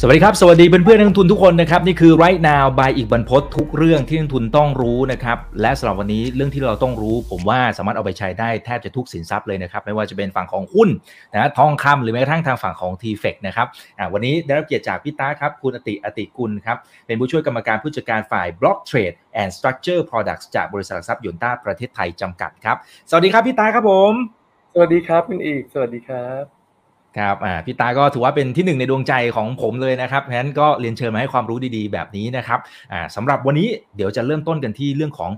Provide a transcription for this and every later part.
สวัสดีครับ สวัสดีเพื่อนๆนักลงทุนทุกคนนะครับ นี่คือ right now by อีกบรรพททุกเรื่องที่นักลงทุนต้องรู้นะครับ และสำหรับวันนี้เรื่องที่เราต้องรู้ ผมว่าสามารถเอาไปใช้ได้แทบจะทุกสินทรัพย์เลยนะครับ ไม่ว่าจะเป็นฝั่งของหุ้นนะทองคำหรือแม้กระทั่งทางฝั่งของ t f e c นะครับวันนี้ได้รับเกียรติจากพี่ตาครับ คุณอติอติกุลครับ เป็นผู้ช่วยกรรมการผู้จัดการฝ่าย block trade and structure products จากบริษัทหลักทรัพย์ยนต้าประเทศไทยจำกัดครับ สวัสดีครับพี่ตาครับผม สวัสดีครับคุณอีก สวัสดีครับ ครับอ่าพี่ตาก็ถือว่าเป็นที่หนึ่งในดวงใจของผมเลยนะครับเพราะฉะนั้นก็เรียนเชิญมาให้ความรู้ดีๆ แบบนี้นะครับอ่าสำหรับวันนี้เดี๋ยวจะเริ่มต้นกันที่เรื่องของ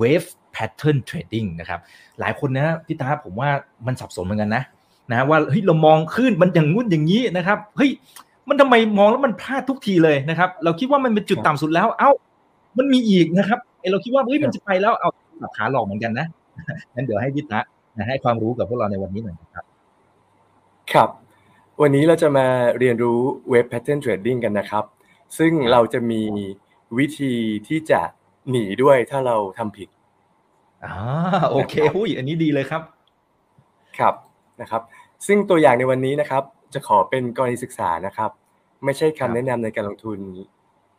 wave pattern trading นะครับ หลายคนนะพี่ตาผมว่ามันสับสนเหมือนกันนะนะว่าเฮ้ยเรามองขึ้นมันอย่างงู้นอย่างนี้นะครับเฮ้ยมันทำไมมองแล้วมันพลาดทุกทีเลยนะครับ เราคิดว่ามันเป็นจุดต่ำสุดแล้ว เอ้า มันมีอีกนะครับไอเราคิดว่าเฮ้ยมันจะไปแล้วเอาขาหลอกเหมือนกันนะงั้นเดี๋ยวให้พี่ตานะให้ความรู้กับพวกเราในวันนี้หน่อยครับ ครับ วันนี้เราจะมาเรียนรู้เว็บ pattern trading กันนะครับ ซึ่งเราจะมีวิธีที่จะหนีด้วยถ้าเราทำผิดอ่าโอเคหุ้ยอันนี้ดีเลยครับ ครับนะครับ ซึ่งตัวอย่างในวันนี้นะครับ จะขอเป็นกรณีศึกษานะครับ ไม่ใช่ครับคำแนะนำในการลงทุน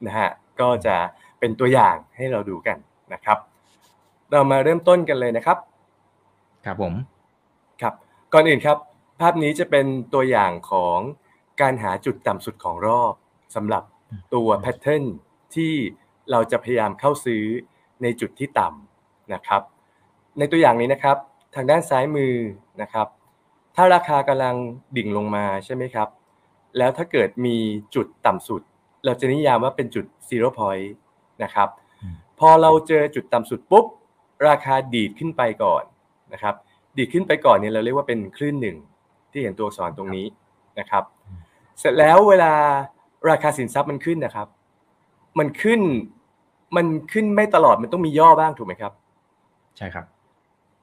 นะฮะก็จะเป็นตัวอย่างให้เราดูกันนะครับ เรามาเริ่มต้นกันเลยนะครับ ครับผม ครับ ก่อนอื่นครับ ภาพนี้จะเป็นตัวอย่างของการหาจุดต่ำสุดของรอบสำหรับตัวแพทเทิร์นที่เราจะพยายามเข้าซื้อในจุดที่ต่ำนะครับ ในตัวอย่างนี้นะครับ ทางด้านซ้ายมือนะครับ ถ้าราคากำลังดิ่งลงมาใช่ไหมครับ แล้วถ้าเกิดมีจุดต่ำสุด เราจะนิยามว่าเป็นจุด zero point นะครับ พอเราเจอจุดต่ำสุดปุ๊บ ราคาดีดขึ้นไปก่อนนะครับ ดีดขึ้นไปก่อนเนี่ยเราเรียกว่าเป็นคลื่นหนึ่ง ที่เห็นตัวอักษรตรงนี้นะครับ เสร็จแล้วเวลาราคาสินทรัพย์มันขึ้นนะครับ มันขึ้นมันขึ้นไม่ตลอดมันต้องมีย่อบ้างถูกไหมครับ ใช่ครับ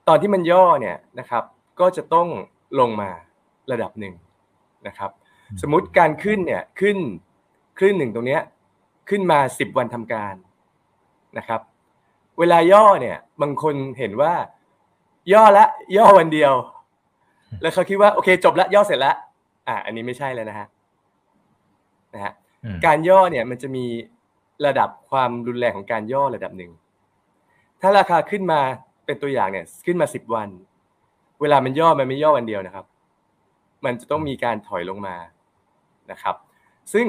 ตอนที่มันย่อเนี่ยนะครับ ก็จะต้องลงมาระดับหนึ่งนะครับอืมสมมุติการขึ้นเนี่ยขึ้นคลื่นหนึ่งตรงเนี้ยขึ้นมาสิบวันทำการนะครับ เวลาย่อเนี่ยบางคนเห็นว่า ย่อละย่อวันเดียว แล้วเขาคิดว่าโอเค จบละย่อเสร็จละอ่า อันนี้ไม่ใช่แล้วนะฮะนะฮะอืมการย่อเนี่ยมันจะมีระดับความรุนแรงของการย่อระดับหนึ่ง ถ้าราคาขึ้นมาเป็นตัวอย่างเนี่ย ขึ้นมาสิบวัน เวลามันย่อมันไม่ย่อวันเดียวนะครับ มันจะต้องมีการถอยลงมานะครับ ซึ่ง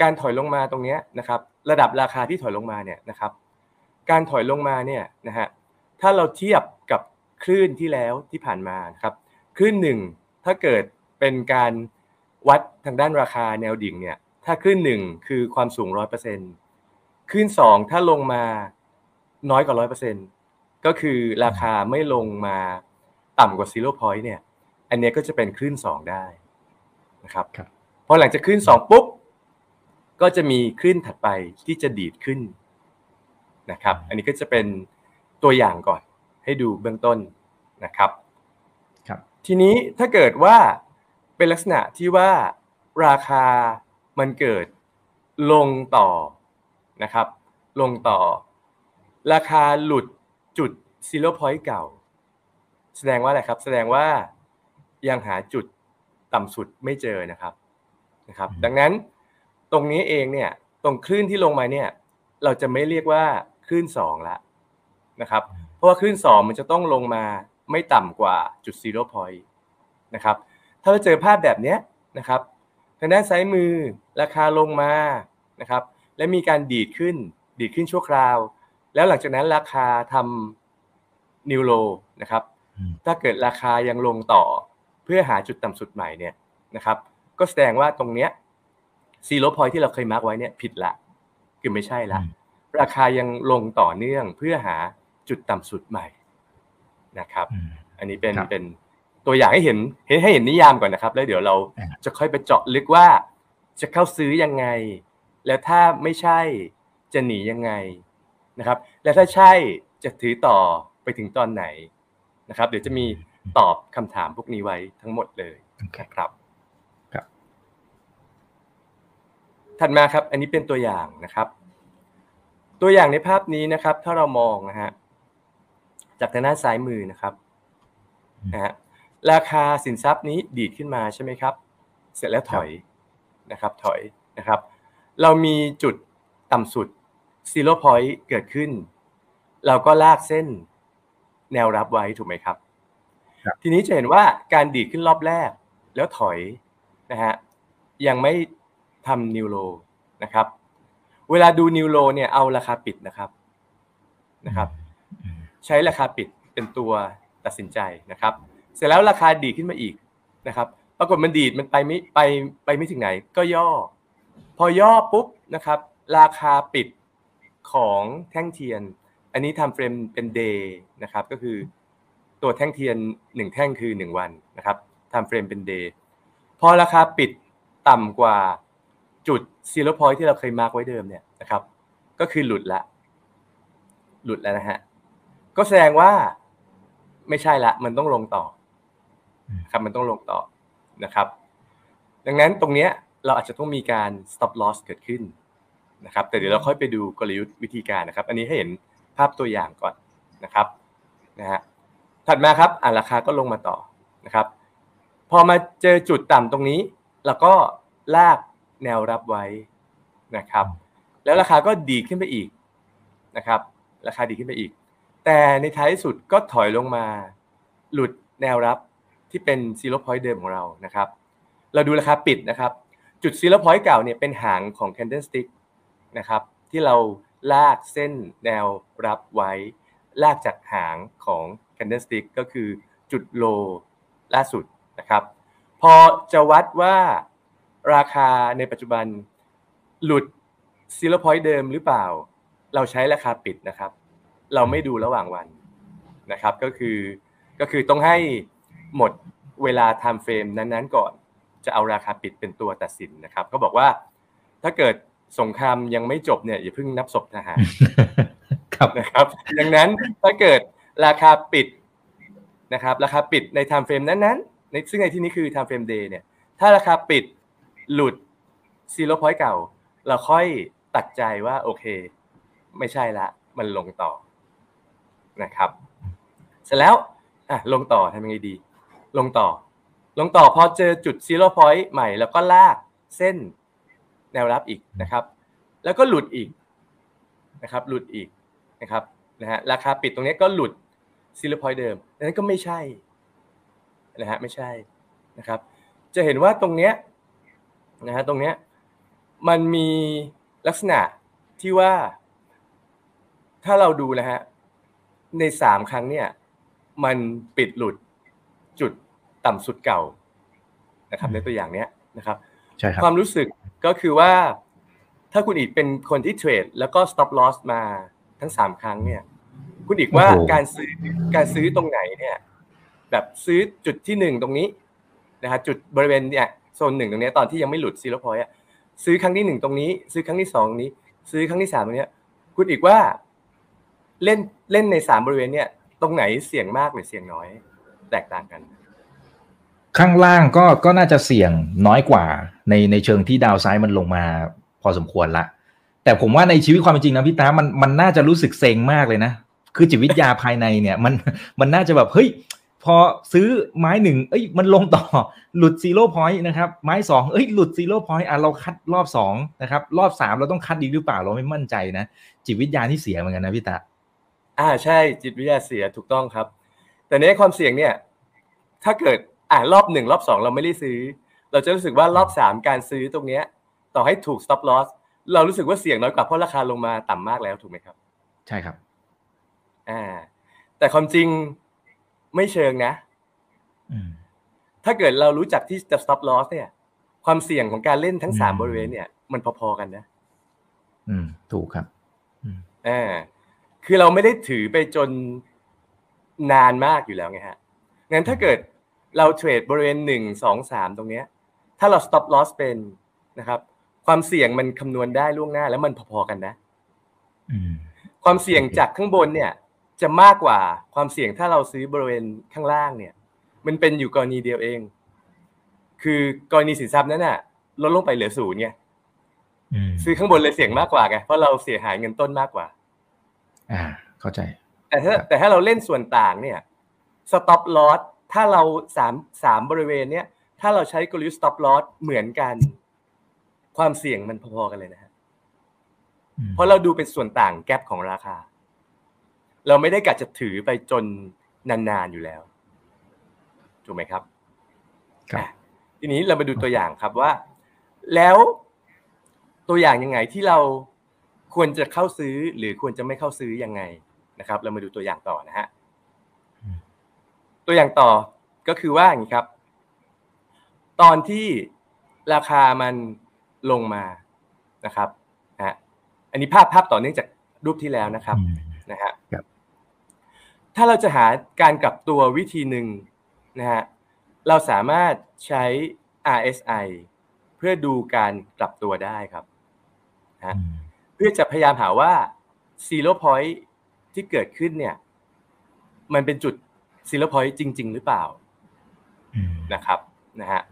การถอยลงมาตรงเนี้ยนะครับ ระดับราคาที่ถอยลงมาเนี่ยนะครับ การถอยลงมาเนี่ยนะฮะถ้าเราเทียบกับคลื่นที่แล้วที่ผ่านมานะครับ คลื่นหนึ่งถ้าเกิดเป็นการวัดทางด้านราคาแนวดิ่งเนี่ยถ้าคลื่นหนึ่งคือความสูงร้อยเปอร์เซ็นคลื่นสองถ้าลงมาน้อยกว่าร้อยเปอร์เซ็นก็คือราคาไม่ลงมาต่ำกว่า zero point เนี่ย อันเนี้ยก็จะเป็นคลื่นสองได้นะครับครับพอหลังจากคลื่นสองปุ๊บก็จะมีคลื่นถัดไปที่จะดีดขึ้นนะครับ อันนี้ก็จะเป็นตัวอย่างก่อนให้ดูเบื้องต้นนะครับครับ ทีนี้ถ้าเกิดว่าเป็นลักษณะที่ว่าราคามันเกิดลงต่อนะครับ ลงต่อ ราคาหลุดจุดซีโร่พอยต์เก่า แสดงว่าอะไรครับ แสดงว่ายังหาจุดต่ำสุดไม่เจอนะครับนะครับอืมดังนั้นตรงนี้เองเนี่ยตรงคลื่นที่ลงมาเนี่ยเราจะไม่เรียกว่าคลื่นสองละนะครับ เพราะว่าคลื่นสองมันจะต้องลงมา ไม่ต่ำกว่าจุดซีโร่พอยต์นะครับถ้าเราเจอภาพแบบเนี้ยนะครับทางด้านซ้ายมือราคาลงมานะครับและมีการดีดขึ้นดีดขึ้นชั่วคราว แล้วหลังจากนั้นราคาทำนิวโลนะครับอืมถ้าเกิดราคายังลงต่อเพื่อหาจุดต่ำสุดใหม่เนี่ยนะครับก็แสดงว่าตรงเนี้ยซีโร่พอยที่เราเคยมาร์กไว้เนี่ยผิดละคือไม่ใช่ละอืมราคายังลงต่อเนื่องเพื่อหาจุดต่ำสุดใหม่ นะครับอืมอันนี้เป็นครับเป็นตัวอย่างให้เห็นให้ให้เห็นนิยามก่อนนะครับ แล้วเดี๋ยวเราอ่าจะค่อยไปเจาะลึกว่าจะเข้าซื้อยังไง แล้วถ้าไม่ใช่จะหนียังไงนะครับ และถ้าใช่จะถือต่อไปถึงตอนไหนนะครับ เดี๋ยวจะมีตอบคำถามพวกนี้ไว้ทั้งหมดเลยโอเคนะครับครับ ถัดมาครับ อันนี้เป็นตัวอย่างนะครับ ตัวอย่างในภาพนี้นะครับ ถ้าเรามองนะฮะ จากทางด้านซ้ายมือนะครับนะฮะราคาสินทรัพย์นี้ดีดขึ้นมาใช่ไหมครับ เสร็จแล้วถอยนะครับ ถอยนะครับ เรามีจุดต่ำสุด zero point เกิดขึ้น เราก็ลากเส้นแนวรับไว้ถูกไหมครับ ทีนี้จะเห็นว่าการดีดขึ้นรอบแรก แล้วถอยนะฮะยังไม่ทำนิวโลนะครับ เวลาดูนิวโลเนี่ยเอาราคาปิดนะครับนะครับ ใช้ราคาปิดเป็นตัวตัดสินใจนะครับ เสร็จแล้วราคาดีขึ้นมาอีกนะครับ ปรากฏมันดีดมันไปไม่ไปไปไม่ถึงไหนก็ย่อ พอย่อปุ๊บนะครับ ราคาปิดของแท่งเทียน อันนี้ time frame เป็น day นะครับ ก็คือตัวแท่งเทียนหนึ่งแท่งคือหนึ่งวันนะครับ time frame เป็น day พอราคาปิดต่ำกว่าจุด zero point ที่เราเคย mark ไว้เดิมเนี่ยนะครับ ก็คือหลุดละ หลุดแล้วนะฮะ ก็แสดงว่าไม่ใช่ละมันต้องลงต่อ ครับมันต้องลงต่อนะครับ ดังนั้นตรงเนี้ยเราอาจจะต้องมีการ stop loss เกิดขึ้นนะครับ แต่เดี๋ยวเราค่อยไปดูกลยุทธ์วิธีการนะครับ อันนี้ให้เห็นภาพตัวอย่างก่อนนะครับนะฮะถัดมาครับอ่าราคาก็ลงมาต่อนะครับ พอมาเจอจุดต่ำตรงนี้เราก็ลากแนวรับไว้นะครับ แล้วราคาก็ดีดขึ้นไปอีกนะครับ ราคาดีดขึ้นไปอีก แต่ในท้ายสุดก็ถอยลงมา หลุดแนวรับที่เป็น zero point เดิมของเรานะครับ เราดูราคาปิดนะครับ จุด zero point เก่าเนี่ยเป็นหางของ candle stick นะครับ ที่เราลากเส้นแนวรับไว้ ลากจากหางของ candle stick ก็คือจุด low ล่าสุดนะครับ พอจะวัดว่าราคาในปัจจุบันหลุด zero point เดิมหรือเปล่า เราใช้ราคาปิดนะครับ เราไม่ดูระหว่างวันนะครับ ก็คือก็คือต้องให้หมดเวลา time frame นั้นๆก่อนจะเอาราคาปิดเป็นตัวตัดสินนะครับ ก็บอกว่าถ้าเกิดสงครามยังไม่จบเนี่ยอย่าเพิ่งนับศพทหารครับนะครับ ดังนั้นถ้าเกิดราคาปิดนะครับ ราคาปิดใน time frame นั้นๆในซึ่งในที่นี้คือ time frame day เนี่ย ถ้าราคาปิดหลุดซีโร่พอยต์เก่า เราค่อยตัดใจว่าโอเค ไม่ใช่ละ มันลงต่อ นะครับเสร็จแล้วอะลงต่อทำยังไงดี ลงต่อ ลงต่อพอเจอจุด zero point ใหม่แล้วก็ลากเส้นแนวรับอีกนะครับ แล้วก็หลุดอีกนะครับ หลุดอีกนะครับนะฮะราคาปิดตรงนี้ก็หลุด zero point เดิมดังนั้นก็ไม่ใช่นะฮะไม่ใช่นะครับ จะเห็นว่าตรงเนี้ยนะฮะตรงเนี้ยมันมีลักษณะที่ว่า ถ้าเราดูนะฮะ ในสามครั้งเนี่ย มันปิดหลุดจุดต่ำสุดเก่านะครับ ในตัวอย่างเนี้ยนะครับใช่ครับความรู้สึกก็คือว่า ถ้าคุณอีกเป็นคนที่เทรดแล้วก็ stop loss มาทั้งสามครั้งเนี่ย คุณอีกว่าโอ้โหการซื้อการซื้อตรงไหนเนี่ย แบบซื้อจุดที่หนึ่งตรงนี้นะฮะจุดบริเวณเนี่ยโซนหนึ่งตรงเนี้ยตอนที่ยังไม่หลุด zero point อะซื้อครั้งที่หนึ่งตรงนี้ ซื้อครั้งที่สองตรงนี้ ซื้อครั้งที่สามตรงเนี้ยคุณอีกว่า เล่นเล่นในสามบริเวณเนี่ย ตรงไหนเสี่ยงมากหรือเสี่ยงน้อย แตกต่างกัน ข้างล่างก็ก็น่าจะเสี่ยงน้อยกว่า ในในเชิงที่ downside มันลงมาพอสมควรละ แต่ผมว่าในชีวิตความเป็นจริงนะพี่ตามันมันน่าจะรู้สึกเซ็งมากเลยนะ คือจิตวิทยาภายในเนี่ย มันมันน่าจะแบบเฮ้ยพอซื้อไม้หนึ่งเอ้ย มันลงต่อหลุด zero point นะครับ ไม้สองเอ้ย หลุด zero point อะเรา cut รอบสองนะครับ รอบสามเราต้อง cut อีกหรือเปล่าเราไม่มั่นใจนะ จิตวิทยานี่เสียเหมือนกันนะพี่ตา อ่าใช่จิตวิทยาเสียถูกต้องครับ แต่ในความเสี่ยงเนี่ย ถ้าเกิดอ่ารอบหนึ่งรอบสองเราไม่ได้ซื้อ เราจะรู้สึกว่ารอบสามการซื้อตรงเนี้ย ต่อให้ถูก stop loss เรารู้สึกว่าเสี่ยงน้อยกว่าเพราะราคาลงมาต่ำมากแล้วถูกไหมครับ ใช่ครับอ่าแต่ความจริงไม่เชิงนะอืมถ้าเกิดเรารู้จักที่จะ stop loss เนี่ย ความเสี่ยงของการเล่นทั้งสามอืมบริเวณเนี่ย มันพอๆกันนะ อืม ถูกครับอ่า คือเราไม่ได้ถือไปจนนานมากอยู่แล้วไงฮะงั้นถ้าเกิดเราเทรดบริเวณหนึ่งสองสามตรงเนี้ย ถ้าเรา stop loss เป็นนะครับ ความเสี่ยงมันคำนวณได้ล่วงหน้าแล้วมันพอๆกันนะอืมความเสี่ยงจากข้างบนเนี่ย จะมากกว่าความเสี่ยงถ้าเราซื้อบริเวณข้างล่างเนี่ย มันเป็นอยู่กรณีเดียวเอง คือกรณีสินทรัพย์นั้นน่ะลดลงไปเหลือศูนย์ไงอืมซื้อข้างบนเลยเสี่ยงมากกว่าไงเพราะเราเสียหายเงินต้นมากกว่า อ่า เข้าใจ แต่ถ้าแต่ถ้าเราเล่นส่วนต่างเนี่ย stop loss ถ้าเราสามสามบริเวณเนี้ยถ้าเราใช้กลยุทธ์ stop loss เหมือนกัน ความเสี่ยงมันพอๆกันเลยนะฮะเพราะเราดูเป็นส่วนต่างแกลบของราคา เราไม่ได้กะจะถือไปจนนานๆอยู่แล้วถูกไหมครับครับอะทีนี้เรามาดูตัวอย่างครับว่า แล้วตัวอย่างยังไงที่เรา ควรจะเข้าซื้อหรือควรจะไม่เข้าซื้อยังไงนะครับ เรามาดูตัวอย่างต่อนะฮะอืมตัวอย่างต่อก็คือว่าอย่างนี้ครับ ตอนที่ราคามันลงมานะครับนะฮะอันนี้ภาพภาพต่อเนื่องจากรูปที่แล้วนะครับอืมนะฮะครับถ้าเราจะหาการกลับตัววิธีหนึ่งนะฮะเราสามารถใช้ RSI เพื่อดูการกลับตัวได้ครับนะฮะอืม เพื่อจะพยายามหาว่า zero point ที่เกิดขึ้นเนี่ย มันเป็นจุด zero point จริง ๆ หรือเปล่าอืมนะครับนะฮะ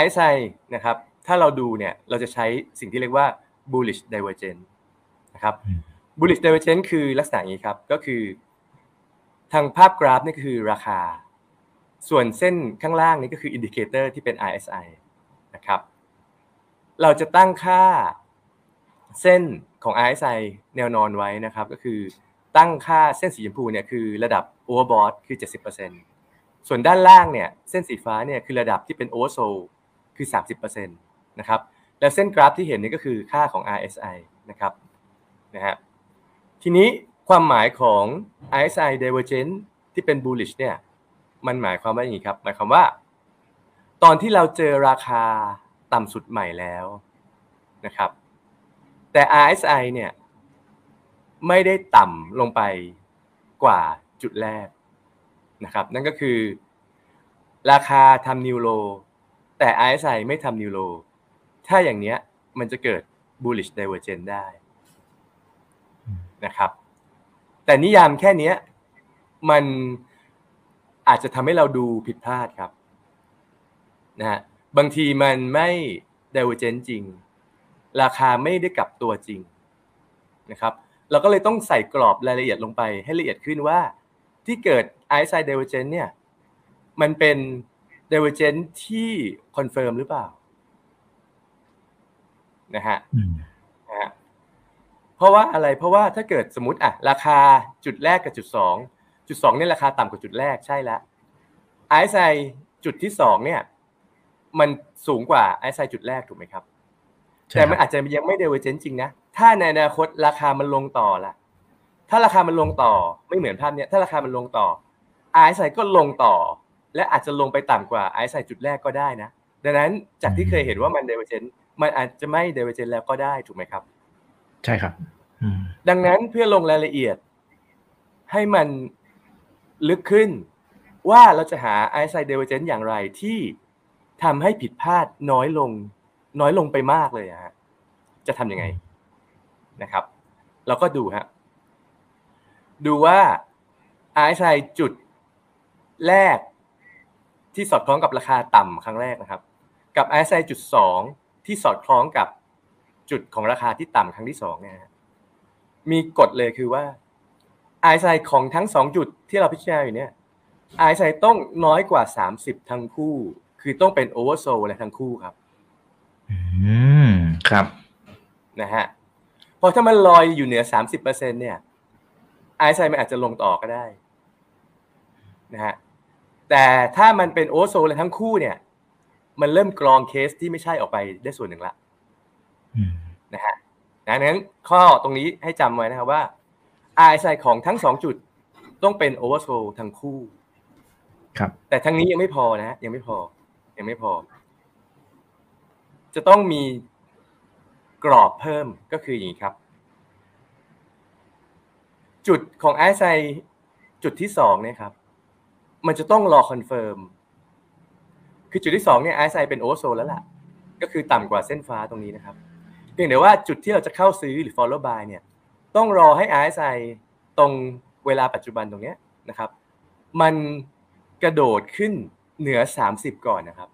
RSI นะครับ ถ้าเราดูเนี่ยเราจะใช้สิ่งที่เรียกว่า bullish divergence นะครับอืม bullish divergence คือลักษณะอย่างนี้ครับ ก็คือ ทางภาพกราฟนี่ก็คือราคา ส่วนเส้นข้างล่างนี่ก็คือ indicator ที่เป็น RSI นะครับ เราจะตั้งค่า เส้นของ RSI แนวนอนไว้นะครับก็คือตั้งค่าเส้นสีชมพูเนี่ยคือระดับ overbought คือ 70%ส่วนด้านล่างเนี่ยเส้นสีฟ้าเนี่ยคือระดับที่เป็น oversold คือ 30%นะครับแล้วเส้นกราฟที่เห็นนี่ก็คือค่าของ RSI นะครับนะฮะทีนี้ความหมายของ RSI divergence ที่เป็น bullish เนี่ยมันหมายความว่าอย่างนี้ครับ หมายความว่า ตอนที่เราเจอราคาต่ำสุดใหม่แล้วนะครับ แต่ RSI เนี่ยไม่ได้ต่ำลงไปกว่าจุดแรกนะครับ นั่นก็คือ ราคาทำนิวโลแต่ RSI ไม่ทำนิวโลถ้าอย่างเนี้ยมันจะเกิด bullish divergence ได้นะครับ แต่นิยามแค่เนี้ยมันอาจจะทำให้เราดูผิดพลาดครับนะฮะบางทีมันไม่ divergence จริง ราคาไม่ได้กลับตัวจริงนะครับ เราก็เลยต้องใส่กรอบรายละเอียดลงไปให้ละเอียดขึ้นว่า ที่เกิด RSI divergence เนี่ยมันเป็น divergence ที่ confirm หรือเปล่านะฮะอืมนะฮะเพราะว่าอะไรเพราะว่าถ้าเกิดสมมติอะราคาจุดแรกกับจุดสองจุดสองเนี่ยราคาต่ำกว่าจุดแรกใช่แล้ว RSI จุดที่สองเนี่ย มันสูงกว่า RSI จุดแรกถูกไหมครับใช่ แต่มันครับอาจจะยังไม่เดเวอร์เจนจริงนะถ้าในอนาคตราคามันลงต่อล่ะ ถ้าราคามันลงต่อไม่เหมือนภาพเนี้ยถ้าราคามันลงต่อ RSI ก็ลงต่อ และอาจจะลงไปต่ำกว่า RSI จุดแรกก็ได้นะดังนั้นจากที่เคยเห็นว่ามัน diverge มันอาจจะไม่ diverge แล้วก็ได้ถูกไหมครับ ใช่ครับอืมดังนั้นเพื่อลงรายละเอียด ให้มันลึกขึ้น ว่าเราจะหา RSI divergence อย่างไรที่ทำให้ผิดพลาดน้อยลง น้อยลงไปมากเลยอะฮะจะทำยังไงนะครับ เราก็ดูฮะดูว่า RSI จุดแรกที่สอดคล้องกับราคาต่ำครั้งแรกนะครับ กับ RSI จุดสองที่สอดคล้องกับจุดของราคาที่ต่ำครั้งที่สองเนี่ยฮะมีกฎเลยคือว่า RSI ของทั้งสองจุดที่เราพิจารณาอยู่เนี่ย RSI ต้องน้อยกว่า 30 ทั้งคู่ คือต้องเป็น oversold และทั้งคู่ครับ อืมครับนะฮะเพราะถ้ามันลอยอยู่เหนือ30%เนี่ย RSI มันอาจจะลงต่อก็ได้นะฮะแต่ถ้ามันเป็น oversold และทั้งคู่เนี่ย มันเริ่มกรองเคสที่ไม่ใช่ออกไปได้ส่วนหนึ่งละอืมนะฮะดังนั้นข้อตรงนี้ให้จำไว้นะครับว่า RSI ของทั้งสองจุดต้องเป็น oversold ทั้งคู่ ครับ แต่ทั้งนี้ยังไม่พอนะฮะยังไม่พอ ยังไม่พอ จะต้องมีกรอบเพิ่มก็คืออย่างนี้ครับ จุดของ RSI จุดที่สองเนี่ยครับ มันจะต้องรอ confirm คือจุดที่สองเนี่ย RSI เป็น oversold แล้วล่ะ ก็คือต่ำกว่าเส้นฟ้าตรงนี้นะครับเพียงแต่ว่าจุดที่เราจะเข้าซื้อหรือ follow buy เนี่ย ต้องรอให้ RSI ตรงเวลาปัจจุบันตรงเนี้ยนะครับ มันกระโดดขึ้นเหนือ 30 ก่อนนะครับ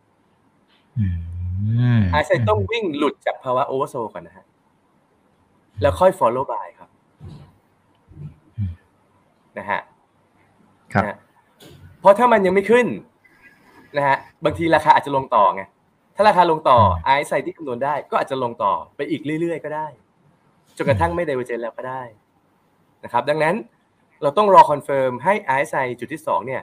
อืม RSI ต้องวิ่งหลุดจากภาวะ oversold ก่อนนะฮะ แล้วค่อย follow buy ครับอนะฮะ ครับนะฮะเพราะถ้ามันยังไม่ขึ้น นะฮะ บางทีราคาอาจจะลงต่อไง ถ้าราคาลงต่อไอซ์ไซที่คำนวณได้ ก็อาจจะลงต่อไปอีกเรื่อยๆ ก็ได้ จนกระทั่งไม่ diverge แล้วก็ได้ นะครับ ดังนั้นเราต้องรอ confirm ให้ RSI จุดที่สองเนี่ย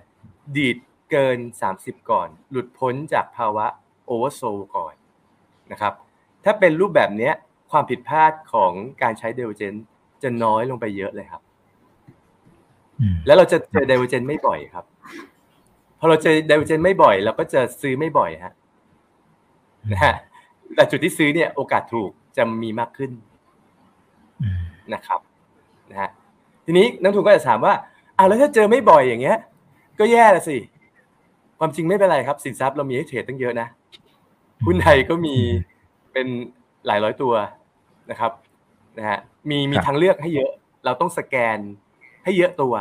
ดีดเกิน 30 ก่อน หลุดพ้นจากภาวะ oversold ก่อนนะครับ ถ้าเป็นรูปแบบเนี้ยความผิดพลาดของการใช้ divergence จะน้อยลงไปเยอะเลยครับอืมแล้วเราจะเจอ divergence ไม่บ่อยครับพอเราเจอ divergence ไม่บ่อยเราก็จะซื้อไม่บ่อยฮะนะฮะแต่จุดที่ซื้อเนี่ยโอกาสถูกจะมีมากขึ้นอืมนะครับนะฮะทีนี้นักลงทุนก็จะถามว่าอ้าวแล้วถ้าเจอไม่บ่อยอย่างเงี้ย ก็แย่ละสิ ความจริงไม่เป็นไรครับ สินทรัพย์เรามีให้เทรดตั้งเยอะนะ หุ้นไทยก็มีเป็นหลายร้อยตัวนะครับนะฮะมีมีครับทางเลือกให้เยอะ เราต้องสแกนให้เยอะตัว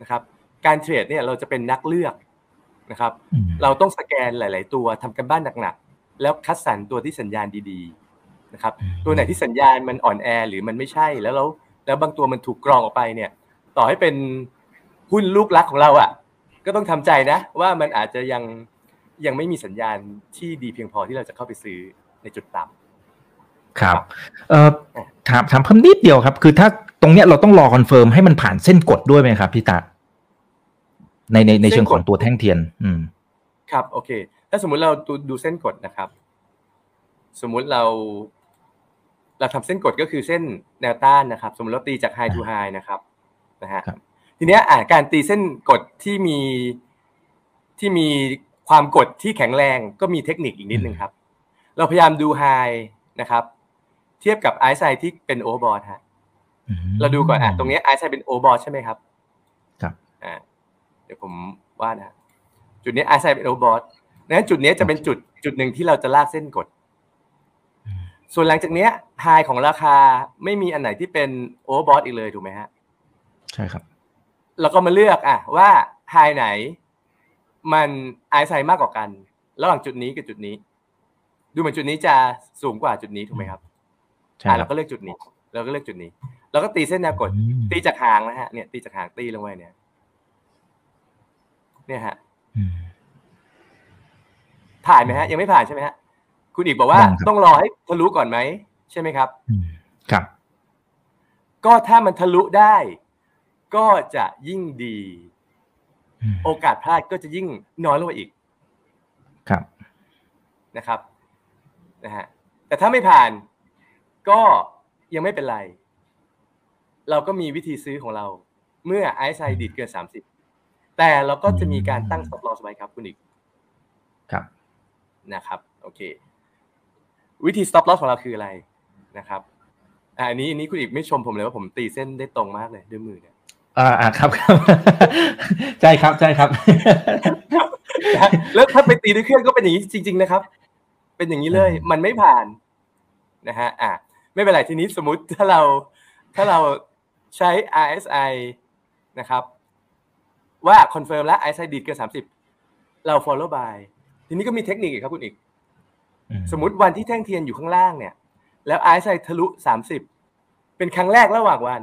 นะครับ การเทรดเนี่ยเราจะเป็นนักเลือกนะครับอืมเราต้องสแกนหลาย ๆ ตัวทำกันบ้านหนักๆแล้วคัดสรรตัวที่สัญญาณดี ๆนะครับ ตัวไหนที่สัญญาณมันอ่อนแอหรือมันไม่ใช่แล้วแล้วแล้วบางตัวมันถูกกรองออกไปเนี่ย ต่อให้เป็นหุ้นลูกรักของเราอะ ก็ต้องทำใจนะ ว่ามันอาจจะยัง ยังไม่มีสัญญาณที่ดีเพียงพอที่เราจะเข้าไปซื้อในจุดต่ำครับเอ่อถามถามเพิ่มนิดเดียวครับ คือถ้าตรงเนี้ยเราต้องรอ confirm ให้มันผ่านเส้นกดด้วยไหมครับพี่ตาในในในเชิงของตัวแท่งเทียน อืม ครับโอเค ถ้าสมมุติเราดูดูเส้นกดนะครับ สมมุติเรา เราทำเส้นกดก็คือเส้นแนวต้านนะครับ สมมติเราตีจาก high to high นะครับนะฮะครับทีเนี้ยอ่าการตีเส้นกดที่มีที่มี ความกดที่แข็งแรงก็มีเทคนิคอีกนิดนึงครับ เราพยายามดู high นะครับ เทียบกับไอซ์ไซที่เป็นโอเวอร์บอทฮะอืมเราดูก่อนอะตรงเนี้ไอซ์ไซเป็นโอเวอร์บอทใช่ไหมครับ ครับอ่าเดี๋ยวผมว่าดนะจุดนี้ไอซ์ไซเป็นโอเวอร์บอทดังนั้นจุดนี้จะเป็นจุดจุดหนึ่งที่เราจะลากเส้นกดอืมส่วนหลังจากเนี้ย high ของราคาไม่มีอันไหนที่เป็น overbought อีกเลยถูกไหมฮะ ใช่ครับเราก็มาเลือกอะว่าไฮไหน มันไอซ์ไซมากกว่ากัน ระหว่างจุดนี้กับจุดนี้ ดูเหมือนจุดนี้จะสูงกว่าจุดนี้ถูกไหมครับใช่อะครัเราก็เลือกจุดนี้ เราก็เลือกจุดนี้เราก็ตีเส้นแนวกดอืมตีจากหางนะฮะเนี่ยตีจากหางตีลงไปเนี่ย เนี่ยฮะอืมผ่านไหมฮะ ยังไม่ผ่านใช่ไหมฮะ คุณอีกบอกว่ายังครับต้องรอให้ทะลุก่อนไหมใช่ไหมครับอืมครับ ก็ถ้ามันทะลุได้ ก็จะยิ่งดีอืม โอกาสพลาดก็จะยิ่งน้อยลงไปอีก ครับนะครับนะฮะแต่ถ้าไม่ผ่านก็ยังไม่เป็นไร เราก็มีวิธีซื้อของเรา เมื่อไอซ์ไซดีดเกินสามสิบแต่เราก็จะมีการตั้ง stop loss ไว้ครับคุณอีกครับนะครับ โอเค วิธี stop loss ของเราคืออะไรนะครับอ่าอันนี้อันนี้คุณอีกไม่ชมผมเลยว่าผมตีเส้นได้ตรงมากเลยด้วยมือเนี่ย อ่าอ่าครับครับใช่ครับใช่ครับนะฮะแล้วถ้าไปตีด้วยเครื่องก็เป็นอย่างนี้จริง ๆ นะครับ เป็นอย่างนี้เลยอืมมันไม่ผ่านนะฮะอะไม่เป็นไรทีนี้สมมุติถ้าเราถ้าเราใช้ RSI นะครับ ว่าคอนเฟิร์มแล้ว RSI ดีดเกินสามสิบเรา follow buy ทีนี้ก็มีเทคนิคอีกครับคุณอีกอืมสมมติวันที่แท่งเทียนอยู่ข้างล่างเนี่ย แล้วไอซ์ไซทะลุสามสิบเป็นครั้งแรกระหว่างวัน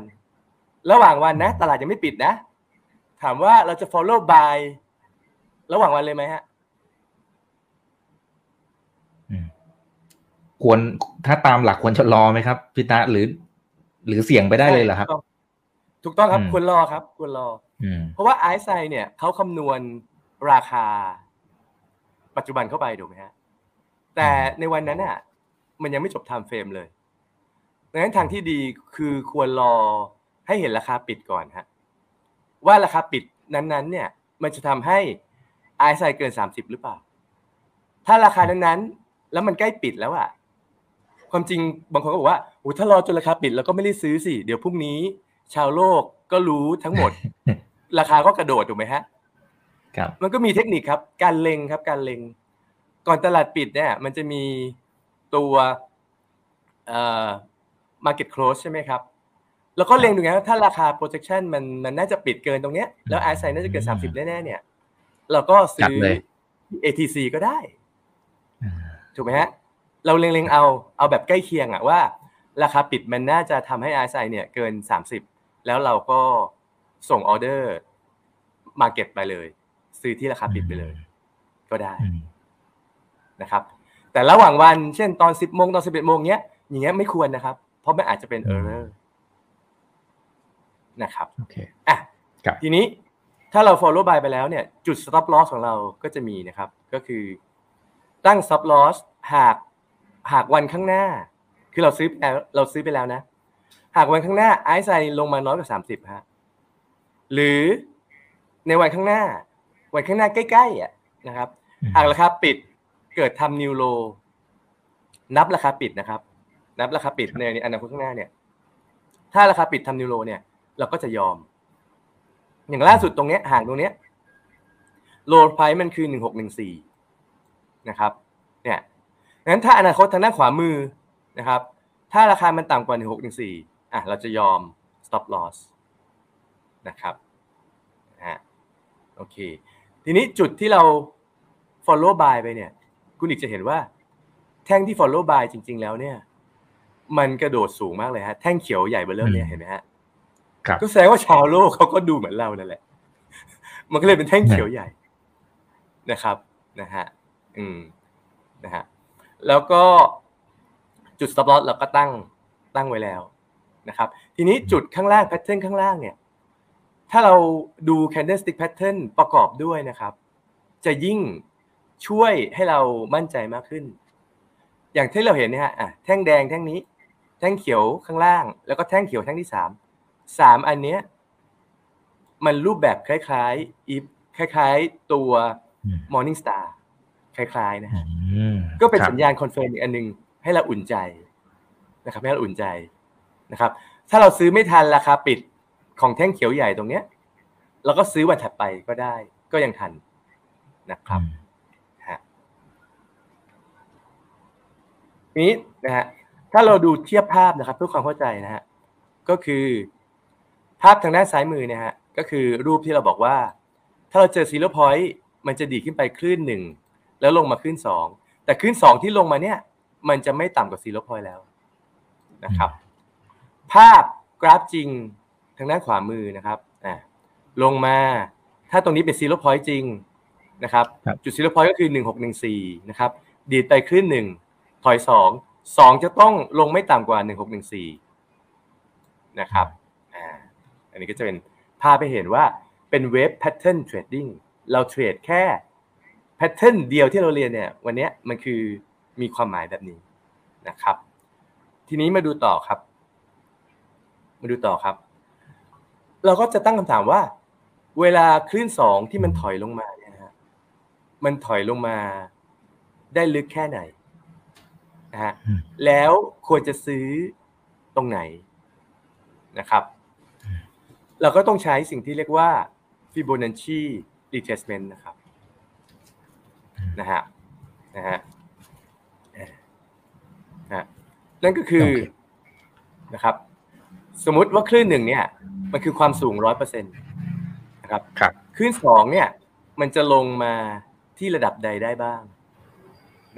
ระหว่างวันนะ ตลาดยังไม่ปิดนะ ถามว่าเราจะ follow buy ระหว่างวันเลยไหมฮะอืมควรถ้าตามหลักควรจะรอไหมครับพี่ตาหรือ หรือเสี่ยงไปได้เลยเหรอครับ ถูกต้องครับอืมควรรอครับควรรออืมเพราะว่าไอซ์ไซเนี่ยเขาคำนวณราคา ปัจจุบันเข้าไปถูกไหมฮะ แต่ในวันนั้นน่ะ มันยังไม่จบ time frame เลยดังนั้นทางที่ดีคือควรรอ ให้เห็นราคาปิดก่อนฮะว่าราคาปิดนั้นๆ เนี่ย มันจะทำให้ไอซ์ไซเกินสามสิบหรือเปล่า ถ้าราคานั้นๆ แล้วมันใกล้ปิดแล้วอะความจริงบางคนก็บอกว่าโอ้ถ้ารอจนราคาปิดแล้วก็ไม่ได้ซื้อสิเดี๋ยวพรุ่งนี้ ชาวโลกก็รู้ทั้งหมด ราคาก็กระโดดถูกไหมฮะ ครับ มันก็มีเทคนิคครับ การเล็งครับ การเล็ง ก่อนตลาดปิดเนี่ย มันจะมีตัวเอ่อ market close ใช่ไหมครับ แล้วก็เล็งดูไงว่าถ้าราคา projection มันมันน่าจะปิดเกินตรงเนี้ยแล้ว i อ i น่าจะเกิน30แน่ๆเนี่ย เราก็ซื้จัดอเลย ATC ก็ได้อืมถูกไหมฮะ เราเล็งๆเอาเอาแบบใกล้เคียงอะว่า ราคาปิดมันน่าจะทำให้ RSI เนี่ยเกิน30แล้วเราก็ส่งออเดอร์มาเก็ตไปเลย ซื้อที่ราคาปิดไปเลย ก็ได้อืมนะครับ แต่ระหว่างวันเช่นตอนสิบโมงตอนสิบเอ็ดโมงเนี้ยอย่างเงี้ยไม่ควรนะครับ เพราะมันอาจจะเป็น error นะครับโอเคอะครับทีนี้ถ้าเรา follow by ไปแล้วเนี่ยจุด stop loss ของเราก็จะมีนะครับ ก็คือตั้ง stop loss หากหากวันข้างหน้า คือเราซื้อไปแล้วเราซื้อไปแล้วนะ หากวันข้างหน้าไอซ์ไซลงมาน้อยกว่าสามสิบฮะหรือในวันข้างหน้า วันข้างหน้าใกล้ๆอะนะครับ หากราคาปิดเกิดทำนิวโลนับราคาปิดนะครับ นับราคาปิดในอนาคตข้างหน้าเนี่ย ถ้าราคาปิดทำนิวโลเนี่ย เราก็จะยอม อย่างล่าสุดตรงเนี้ยห่างตรงเนี้ยโลไพรมันคือหนึ่งหกหนึ่งสี่นะครับเนี่ยงั้นถ้าอนาคตทางด้านขวามือนะครับ ถ้าราคามันต่ำกว่าหนึ่งหกหนึ่งสี่อะเราจะยอม stop loss นะครับฮะโอเค ทีนี้จุดที่เรา follow by ไปเนี่ย คุณอีกจะเห็นว่า แท่งที่ follow by จริง ๆ แล้วเนี่ย มันกระโดดสูงมากเลยฮะ แท่งเขียวใหญ่เบอร์เริ่มเนี่ยเห็นไหมฮะ ก็แสดงว่าชาวโลกเขาก็ดูเหมือนเรานั่นแหละ มันก็เลยเป็นแท่งเขียวใหญ่นะครับนะฮะอืมนะฮะแล้วก็จุด stop loss เราก็ตั้งตั้งไว้แล้วนะครับ ทีนี้จุดข้างล่างแพทเทิร์นข้างล่างเนี่ย ถ้าเราดู candlestick pattern ประกอบด้วยนะครับ จะยิ่งช่วยให้เรามั่นใจมากขึ้น อย่างที่เราเห็นเนี่ยฮะอะแท่งแดงแท่งนี้ แท่งเขียวข้างล่าง แล้วก็แท่งเขียวแท่งที่สาม สามอันเนี้ย มันรูปแบบคล้ายๆอีฟคล้ายๆตัวอืม Morning Star คล้ายๆนะฮะอืมก็เป็นครับสัญญาณคอนเฟิร์มอีกอันหนึง ให้เราอุ่นใจนะครับให้เราอุ่นใจนะครับ ถ้าเราซื้อไม่ทันราคาปิดของแท่งเขียวใหญ่ตรงเนี้ยเราก็ซื้อวันถัดไปก็ได้ ก็ยังทันนะครับอืมฮะทีนี้นะฮะถ้าเราดูเทียบภาพนะครับเพื่อความเข้าใจนะฮะก็คือ ภาพทางด้านซ้ายมือเนี่ยฮะก็คือรูปที่เราบอกว่า ถ้าเราเจอ zero point มันจะดีดขึ้นไปคลื่นหนึ่งแล้วลงมาคลื่นสองแต่คลื่นสองที่ลงมาเนี่ย มันจะไม่ต่ำกว่า zero point แล้วนะครับ ภาพกราฟจริงทางด้านขวามือนะครับอ่าลงมาถ้าตรงนี้เป็น zero point จริงนะครับครับจุด zero point ก็คือหนึ่งหกหนึ่งสี่นะครับดีดไปคลื่นหนึ่งถอยสองสองจะต้องลงไม่ต่ำกว่าหนึ่งหกหนึ่งสี่นะครับ อ่าอันนี้ก็จะเป็นภาพให้เห็นว่าเป็น wave pattern trading เราเทรดแค่ pattern เดียวที่เราเรียนเนี่ยวันเนี้ยมันคือมีความหมายแบบนี้นะครับ ทีนี้มาดูต่อครับ มาดูต่อครับ เราก็จะตั้งคำถามว่า เวลาคลื่นสองที่มันถอยลงมาเนี่ยนะฮะมันถอยลงมาได้ลึกแค่ไหนนะฮะอืมแล้วควรจะซื้อตรงไหนนะครับ เราก็ต้องใช้สิ่งที่เรียกว่า Fibonacci retracement นะครับนะฮะนะฮะนะฮะนั่นก็คือโอเคนะครับ สมมุติว่าคลื่นหนึ่งเนี่ย มันคือความสูงร้อยเปอร์เซ็นต์นะครับครับคลื่นสองเนี่ย มันจะลงมาที่ระดับใดได้บ้าง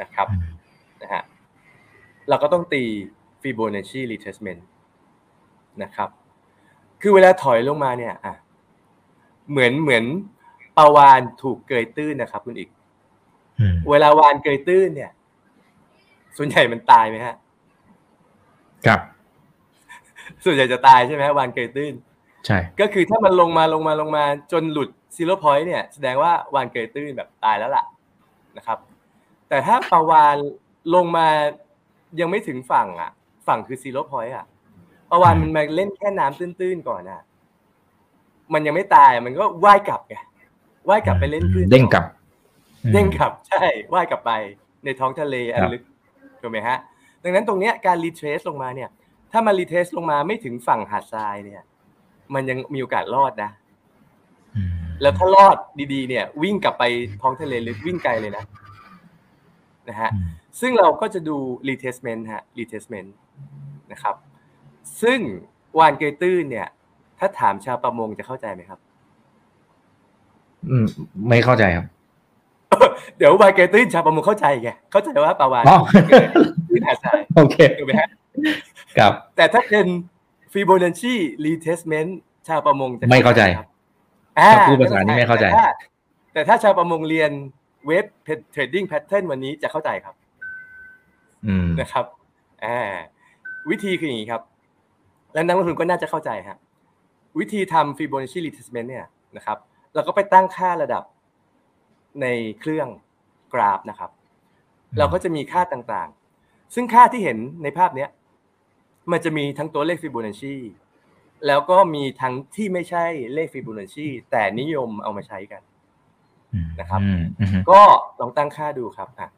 นะครับอืมนะฮะเราก็ต้องตี Fibonacci retracement นะครับ คือเวลาถอยลงมาเนี่ยอะเหมือนเหมือนปลาวานถูกเกยตื้นนะครับ คุณอีกอืมเวลาวานเกยตื้นเนี่ย ส่วนใหญ่มันตายไหมฮะ ครับ ส่วนใหญ่จะตายใช่ไหมฮะวาฬเกยตื้น ใช่ ก็คือถ้ามันลงมาลงมาลงมาจนหลุด zero point เนี่ย แสดงว่าวาฬเกยตื้นแบบตายแล้วล่ะนะครับ แต่ถ้าปลาวาฬลงมายังไม่ถึงฝั่งอะ ฝั่งคือ zero point อะ ปลาวาฬมันมาเล่นแค่น้ำตื้นๆก่อนอะ มันยังไม่ตายมันก็ว่ายกลับไงว่ายกลับไปเล่นคลื่นเด้งกลับอืมเด้งกลับใช่ว่ายกลับไป ในท้องทะเลอันครับลึกถูกไหมฮะ ดังนั้นตรงเนี้ยการรีเทรสลงมาเนี่ย ถ้ามันรีเทรสลงมาไม่ถึงฝั่งหาดทรายเนี่ย มันยังมีโอกาสรอดนะอืมแล้วถ้ารอดดีๆ เนี่ย วิ่งกลับไปท้องทะเลลึกวิ่งไกลเลยนะนะฮะอืมซึ่งเราก็จะดู retestment ฮะ retestment นะครับ ซึ่งวานเกยตื้นเนี่ย ถ้าถามชาวประมงจะเข้าใจไหมครับ อืม ไม่เข้าใจครับ เดี๋ยววานเกยตื้นชาวประมงเข้าใจไงเข้าใจว่าปลาวานอ๋อเกิดที่หาดทรายโอเคถูกไหมฮะครับ แต่ถ้าเป็น Fibonacci retestment ชาวประมงจะไม่เข้าใจครับอ่าถ้าพูดภาษานี้ไม่เข้าใจแต่ถ้แต่ถ้าชาวประมงเรียนเว็บเทรดดิ้งแพทเทิร์นวันนี้จะเข้าใจครับอืมนะครับอ่าวิธีคืออย่างนี้ครับ และนักลงทุนก็น่าจะเข้าใจฮะวิธีทำ Fibonacci retracement เนี่ยนะครับเราก็ไปตั้งค่าระดับในเครื่องกราฟนะครับอืมเราก็จะมีค่าต่างๆ ซึ่งค่าที่เห็นในภาพเนี้ยมันจะมีทั้งตัวเลข Fibonacci แล้วก็มีทั้งที่ไม่ใช่เลข Fibonacci แต่นิยมเอามาใช้กันนะครับอืมอืมก็ลองตั้งค่าดูครับอะ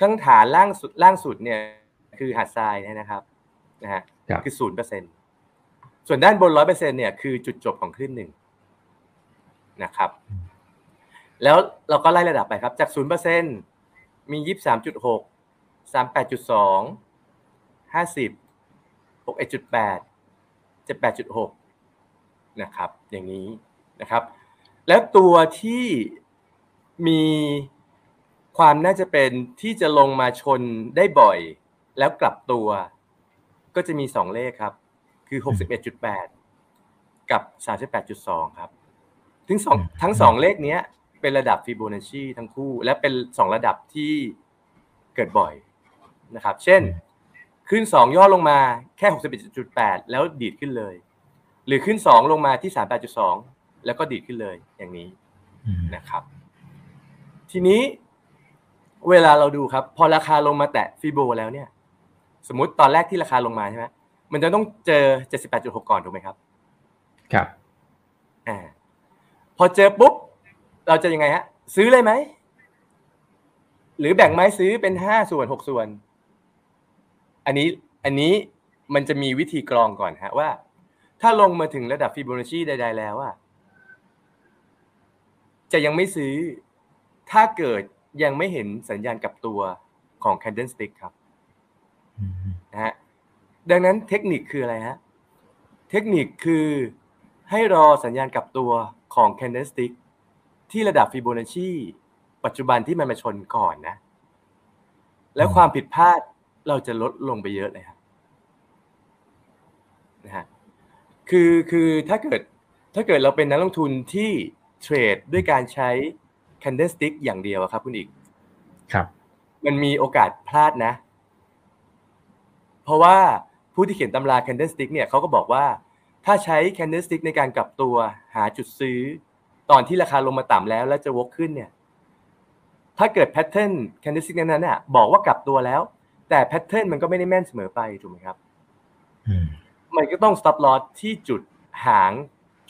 ข้างฐานล่างสุดล่างสุดเนี่ย คือหาดทรายเนี่ยนะครับนะฮะครับคือศูนย์เปอร์เซ็น ส่วนด้านบนร้อยเปอร์เซ็นเนี่ยคือจุดจบของคลื่นหนึ่งนะครับ แล้วเราก็ไล่ระดับไปครับ จากศูนย์เปอร์เซ็นมียี่สิบสามจุดหกสามแปดจุดสองห้าสิบหกเอ็ดจุดแปดเจ็ดแปดจุดหกนะครับ อย่างนี้นะครับ แล้วตัวที่มีความน่าจะเป็นที่จะลงมาชนได้บ่อย แล้วกลับตัว ก็จะมีสองเลขครับ คือหกสิบเอ็ดจุดแปดกับสามสิบแปดจุดสองครับ ทั้งสองทั้งสองเลขเนี้ย เป็นระดับฟิโบนัชชีทั้งคู่ และเป็นสองระดับที่เกิดบ่อยนะครับ เช่น ขึ้นสองย่อลงมาแค่หกสิบเอ็ดจุดแปดแล้วดีดขึ้นเลย หรือขึ้นสองลงมาที่สามแปดจุดสองแล้วก็ดีดขึ้นเลยอย่างนี้อืมนะครับ ทีนี้เวลาเราดูครับ พอราคาลงมาแตะ Fibo แล้วเนี่ย สมมุติตอนแรกที่ราคาลงมาใช่ไหม มันจะต้องเจอ 78.6 ก่อนถูกไหมครับ ครับอ่าพอเจอปุ๊บ เราจะยังไงฮะ ซื้อเลยไหม หรือแบ่งไม้ซื้อเป็นห้าส่วนหกส่วน อันนี้อันนี้มันจะมีวิธีกรองก่อนฮะว่า ถ้าลงมาถึงระดับฟิโบนัชชีใด ๆ แล้วอะจะยังไม่ซื้อ ถ้าเกิดยังไม่เห็นสัญญาณกลับตัวของ candlestick ครับอืมนะฮะ ดังนั้นเทคนิคคืออะไรฮะ เทคนิคคือให้รอสัญญาณกลับตัวของ candlestick ที่ระดับฟิโบนัชชีปัจจุบันที่มันมาชนก่อนนะ แล้วความผิดพลาดเราจะลดลงไปเยอะเลยครับนะฮะคือคือถ้าเกิดถ้าเกิดเราเป็นนักลงทุนที่เทรดด้วยการใช้ candlestick อย่างเดียวอะครับคุณอีกครับ มันมีโอกาสพลาดนะ เพราะว่า ผู้ที่เขียนตำรา candlestick เนี่ยเขาก็บอกว่า ถ้าใช้ candlestick ในการกลับตัวหาจุดซื้อ ตอนที่ราคาลงมาต่ำแล้วแล้วจะวกขึ้นเนี่ยถ้าเกิด pattern candlestick นั้นๆน่ะบอกว่ากลับตัวแล้ว แต่ pattern มันก็ไม่ได้แม่นเสมอไปถูกไหมครับอืมมันก็ต้อง stop loss ที่จุดหาง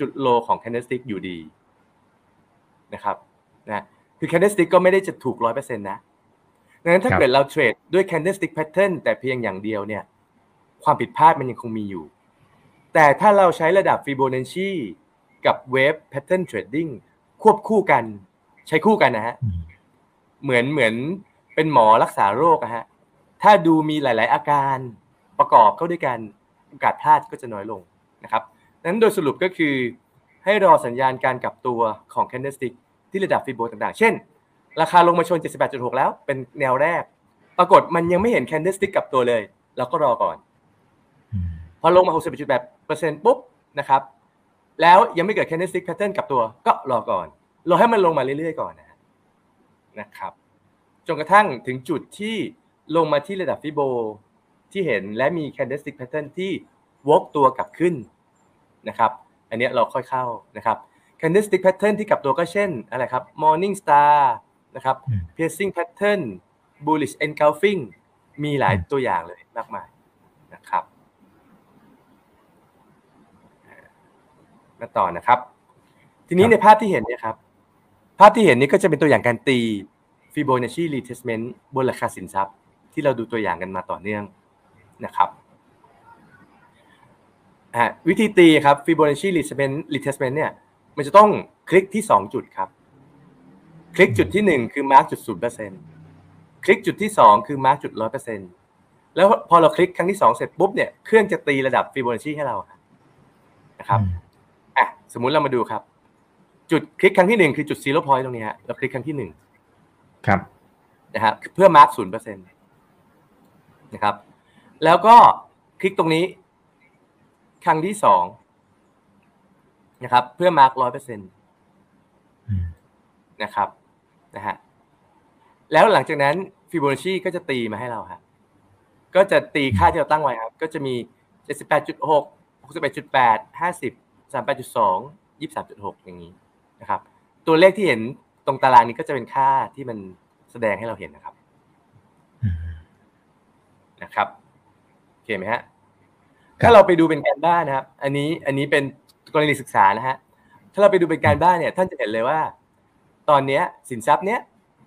จุดโลของ candlestick อยู่ดีนะครับนะคือ candlestick ก็ไม่ได้จะถูกร้อยเปอร์เซ็นต์นะดังนั้นถ้าครับเกิดเราเทรดด้วย candlestick pattern แต่เพียงอย่างเดียวเนี่ย ความผิดพลาดมันยังคงมีอยู่ แต่ถ้าเราใช้ระดับ Fibonacci กับ Wave Pattern Trading ควบคู่กัน ใช้คู่กันนะฮะอืมเหมือนเหมือนเป็นหมอรักษาโรคอะฮะ ถ้าดูมีหลาย ๆ อาการประกอบเข้าด้วยกันโอกาสพลาดก็จะน้อยลงนะครับดังนั้นโดยสรุปก็คือให้รอสัญญาณการกลับตัวของ candlestick ที่ระดับฟิโบต่าง ๆ เช่น ราคาลงมาชน 78.6 แล้วเป็นแนวแรก ปรากฏมันยังไม่เห็น candlestick กลับตัวเลย เราก็รอก่อนอืม พอลงมา 61.8%ปุ๊บนะครับแล้วยังไม่เกิด candlestick pattern กลับตัวก็รอก่อน รอให้มันลงมาเรื่อยๆก่อนนะฮะนะครับจนกระทั่งถึงจุดที่ลงมาที่ระดับฟิโบที่เห็นและมี candlestick pattern ที่วกตัวกลับขึ้นนะครับอันเนี้ยเราค่อยเข้านะครับ candlestick pattern ที่กลับตัวก็เช่นอะไรครับ morning star นะครับอืม piercing pattern bullish engulfing มีหลายตัวอย่างเลยมากมายนะครับ มาต่อนะครับ ทีนี้ครับในภาพที่เห็นเนี่ยครับ ภาพที่เห็นนี้ก็จะเป็นตัวอย่างการตี Fibonacci retracement บนราคาสินทรัพย์ ที่เราดูตัวอย่างกันมาต่อเนื่องนะครับอ่าวิธีตีครับ Fibonacci retracement retracement เนี่ยมันจะต้องคลิกที่ 2 จุดครับ คลิกจุดที่ 1 คือ mark จุด0%คลิกจุดที่ 2 คือ mark จุด100%แล้วพอเราคลิกครั้งที่ 2 เสร็จปุ๊บเนี่ยเครื่องจะตีระดับ Fibonacci ให้เราครับนะครับ อะสมมุติเรามาดูครับ จุดคลิกครั้งที่หนึ่งคือจุด zero point ตรงนี้ฮะเราคลิกครั้งที่หนึ่งครับนะฮะเพื่อ mark ศูนย์เปอร์เซ็นต์นะครับ แล้วก็คลิกตรงนี้ ครั้งที่สองนะครับ เพื่อ mark ร้อยเปอร์เซ็นต์อืมนะครับนะฮะแล้วหลังจากนั้นฟิโบนัชชีก็จะตีมาให้เราครับก็จะตีค่าที่เราตั้งไว้ครับ ก็จะมีเจ็ด สิบแปดจุดหกหกสิบเอ็ดจุดแปดห้าสิบสามแปดจุดสองยี่สามจุดหกอย่างนี้นะครับ ตัวเลขที่เห็นตรงตารางนี้ก็จะเป็นค่าที่มันแสดงให้เราเห็นนะครับอืมนะครับโอเคไหมฮะครับถ้าเราไปดูเป็นการบ้านนะครับ อันนี้อันนี้เป็นกรณีศึกษานะฮะถ้าเราไปดูเป็นการบ้านเนี่ย ท่านจะเห็นเลยว่า ตอนเนี้ย สินทรัพย์เนี้ย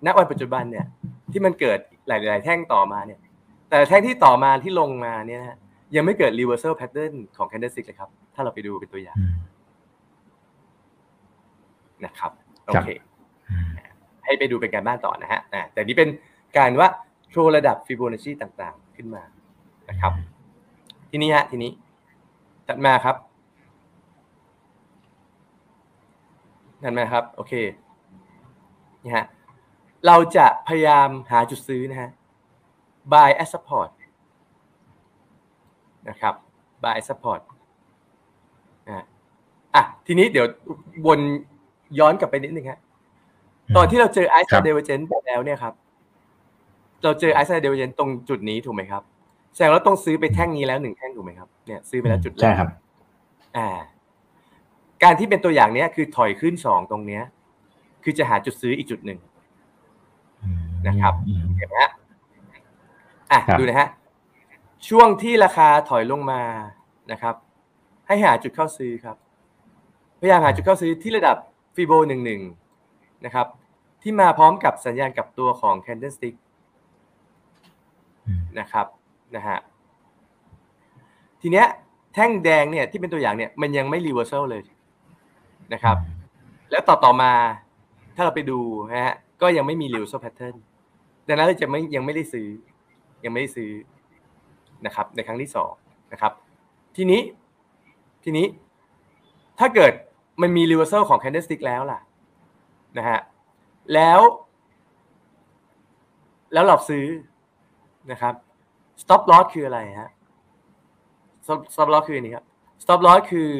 ณวันปัจจุบันเนี่ย ที่มันเกิดหลาย ๆ แท่งต่อมาเนี่ย แต่แท่งที่ต่อมาที่ลงมาเนี่ยนะฮะ ยังไม่เกิด reversal pattern ของ candlestick เลยครับ ถ้าเราไปดูเป็นตัวอย่างอืมนะครับโอครับเคอืมให้ไปดูเป็นการบ้านต่อนะฮะอ่าแต่นี่เป็นการว่าโชว์ระดับฟิโบนัชชีต่างๆ ขึ้นมานะครับ ทีนี้ฮะทีนี้ถัดมาครับถัดมาครับ โอเคนี่ฮะเราจะพยายามหาจุดซื้อนะฮะ buy at support นะครับ buy at support อะอะทีนี้เดี๋ยววนย้อนกลับไปนิดนึงฮะตอนที่เราเจอไอซ์ครับเดเวอร์เจนไปแล้วเนี่ยครับ เราเจอไอซ์เดเวอร์เจนตรงจุดนี้ถูกไหมครับ แสดงว่าต้องซื้อไปแท่งนี้แล้วหนึ่งแท่งถูกไหมครับเนี่ยซื้อไปแล้วจุดแรกใช่ครับ อ่า การที่เป็นตัวอย่างเนี้ยคือถอยขึ้นสองตรงเนี้ย คือจะหาจุดซื้ออีกจุดหนึ่งนะครับอืมเห็นไหมฮะอะครับดูนะฮะ ช่วงที่ราคาถอยลงมานะครับ ให้หาจุดเข้าซื้อครับ พยายามหาจุดเข้าซื้อที่ระดับฟีโบหนึ่งหนึ่งนะครับ ที่มาพร้อมกับสัญญาณกลับตัวของ candlestick อืมนะครับนะฮะทีเนี้ยแท่งแดงเนี่ยที่เป็นตัวอย่างเนี่ยมันยังไม่ reversal เลยนะครับ แล้วต่อต่อมาถ้าเราไปดูนะฮะก็ยังไม่มี reversal pattern ดังนั้นเราจะไม่ยังไม่ได้ซื้อยังไม่ได้ซื้อ นะครับในครั้งที่สองนะครับทีนี้ทีนี้ถ้าเกิดมันมี reversal ของ candlestick แล้วล่ะนะฮะแล้ว แล้วเราซื้อนะครับ stop loss คืออะไรฮะ stop stop loss คืออันนี้ครับ stop loss คือ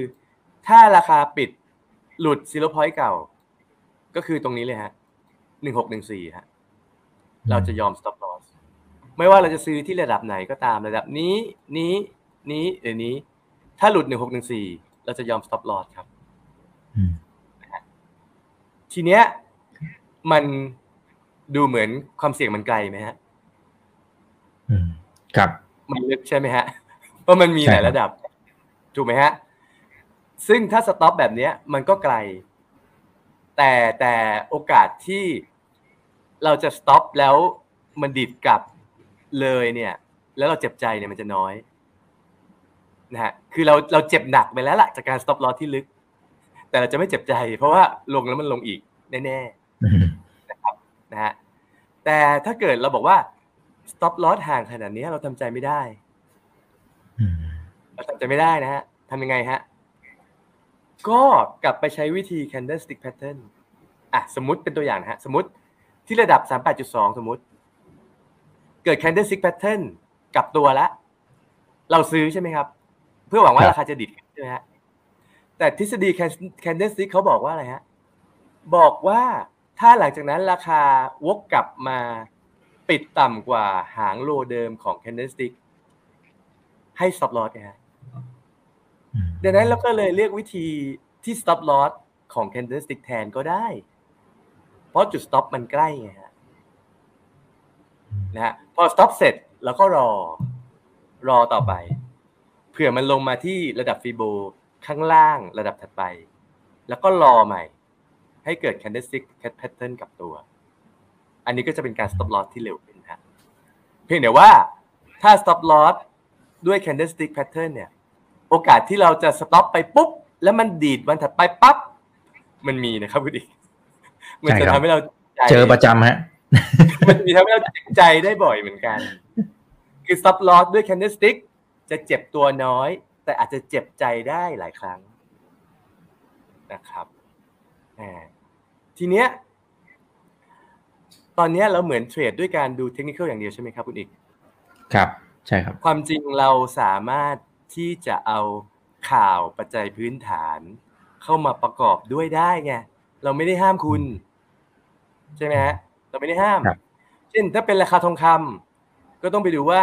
ถ้าราคาปิดหลุด zero point เก่า ก็คือตรงนี้เลยฮะหนึ่งหกหนึ่งสี่ฮะเราจะยอม stop loss ไม่ว่าเราจะซื้อที่ระดับไหนก็ตามระดับนี้ นี้ นี้หรือนี้ ถ้าหลุดหนึ่งหกหนึ่งสี่เราจะยอม stop loss ครับอืมทีเนี้ย มันดูเหมือนความเสี่ยงมันไกลไหมฮะอืมครับ มันลึกใช่ไหมฮะ เพราะมันมีใช่หลายครับระดับ ถูกไหมฮะ ซึ่งถ้า stop แบบเนี้ย มันก็ไกล แต่แต่โอกาสที่เราจะ stop แล้วมันดีดกลับ เลยเนี่ย แล้วเราเจ็บใจเนี่ยมันจะน้อยนะฮะคือเราเราเจ็บหนักไปแล้วล่ะจากการ stop loss ที่ลึก แต่เราจะไม่เจ็บใจ เพราะว่าลงแล้วมันลงอีกแน่ๆอืมนะฮะแต่ถ้าเกิดเราบอกว่า stop loss ห่างขนาดนี้เราทำใจไม่ได้เราทำใจไม่ได้นะฮะทำยังไงฮะก็กลับไปใช้วิธี candlestick pattern อะสมมติเป็นตัวอย่างนะฮะ สมมติที่ระดับ 38.2 สมมติ เกิด candlestick pattern กลับตัวแล้วเราซื้อใช่ไหมครับ เพื่อหวังว่าราคาจะดิดใช่ไหมฮะแต่ทฤษฎี candlestick เขาบอกว่าอะไรฮะบอกว่าถ้าหลังจากนั้นราคาวกกลับมาปิดต่ำกว่าหางโลเดิมของ candlestick ให้ stop loss นะฮะอืมดังนั้นเราก็เลยเรียกวิธีที่ stop loss ของ candlestick แทนก็ได้ เพราะจุด stop มันใกล้ไงฮะ นะฮะพอ stop เสร็จแล้วก็รอรอต่อไปเผื่อมันลงมาที่ระดับฟีโบข้างล่างระดับถัดไป แล้วก็รอใหม่ ให้เกิด candlestick pattern กับตัว อันนี้ก็จะเป็นการ stop loss ที่เร็วขึ้นฮะเพียงแต่ว่าถ้า stop loss ด้วย candlestick pattern เนี่ย โอกาสที่เราจะ stop ไปปุ๊บ แล้วมันดีดวันถัดไปปั๊บ มันมีนะครับคุณอีกมันจะใช่ครับทำให้เราใจเจอประจำฮะ มันมีทำให้เราเจ็บใจได้บ่อยเหมือนกัน คือ stop loss ด้วย candlestick จะเจ็บตัวน้อย แต่อาจจะเจ็บใจได้หลายครั้งนะครับอ่าทีเนี้ย ตอนเนี้ยเราเหมือนเทรดด้วยการดูเทคนิคอย่างเดียวใช่ไหมครับคุณอีก ครับ ใช่ครับ ความจริงเราสามารถที่จะเอาข่าวปัจจัยพื้นฐานเข้ามาประกอบด้วยได้ไง เราไม่ได้ห้ามคุณ ใช่ไหมฮะ เราไม่ได้ห้ามครับเช่นถ้าเป็นราคาทองคำก็ต้องไปดูว่า